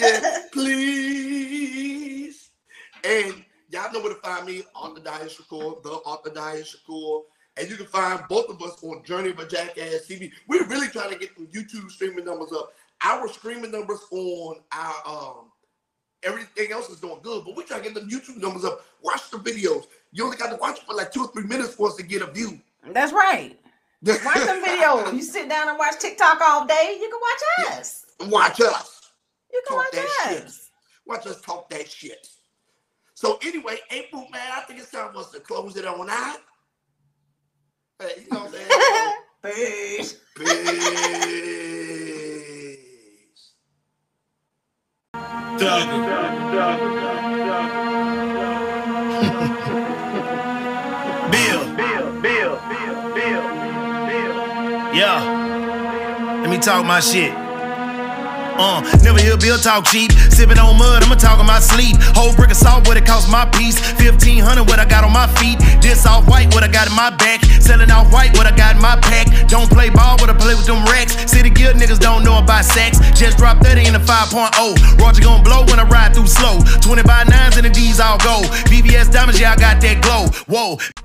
yeah, please. And y'all know where to find me on the Diya Shakoor, the Author Diya Shakoor. And you can find both of us on Journey of a Jackass TV. We're really trying to get the YouTube streaming numbers up. Our streaming numbers on our um everything else is doing good, but we try to get the YouTube numbers up. Watch the videos. You only got to watch for like two or three minutes for us to get a view. That's right. Watch some videos. You sit down and watch TikTok all day, you can watch us. Watch us. You can talk watch us. Shit. Watch us talk that shit. So anyway, April, man, I think it's time for us to close it on out. Hey, you know what I'm saying? Peace. Peace. Doug. Bill. Yeah. Let me talk my shit. Uh, never hear Bill talk cheap. Sipping on mud, I'ma talk in my sleep. Whole brick of salt, what it cost my piece. 1500, what I got on my feet. This off white, what I got in my back. Selling off white, what I got in my pack. Don't play ball, what I play with them racks. City guild niggas don't know about sex. Just drop 30 in a 5.0. Roger gon' blow when I ride through slow. 20 by 9s and the D's all go. VVS diamonds, yeah, I got that glow. Whoa.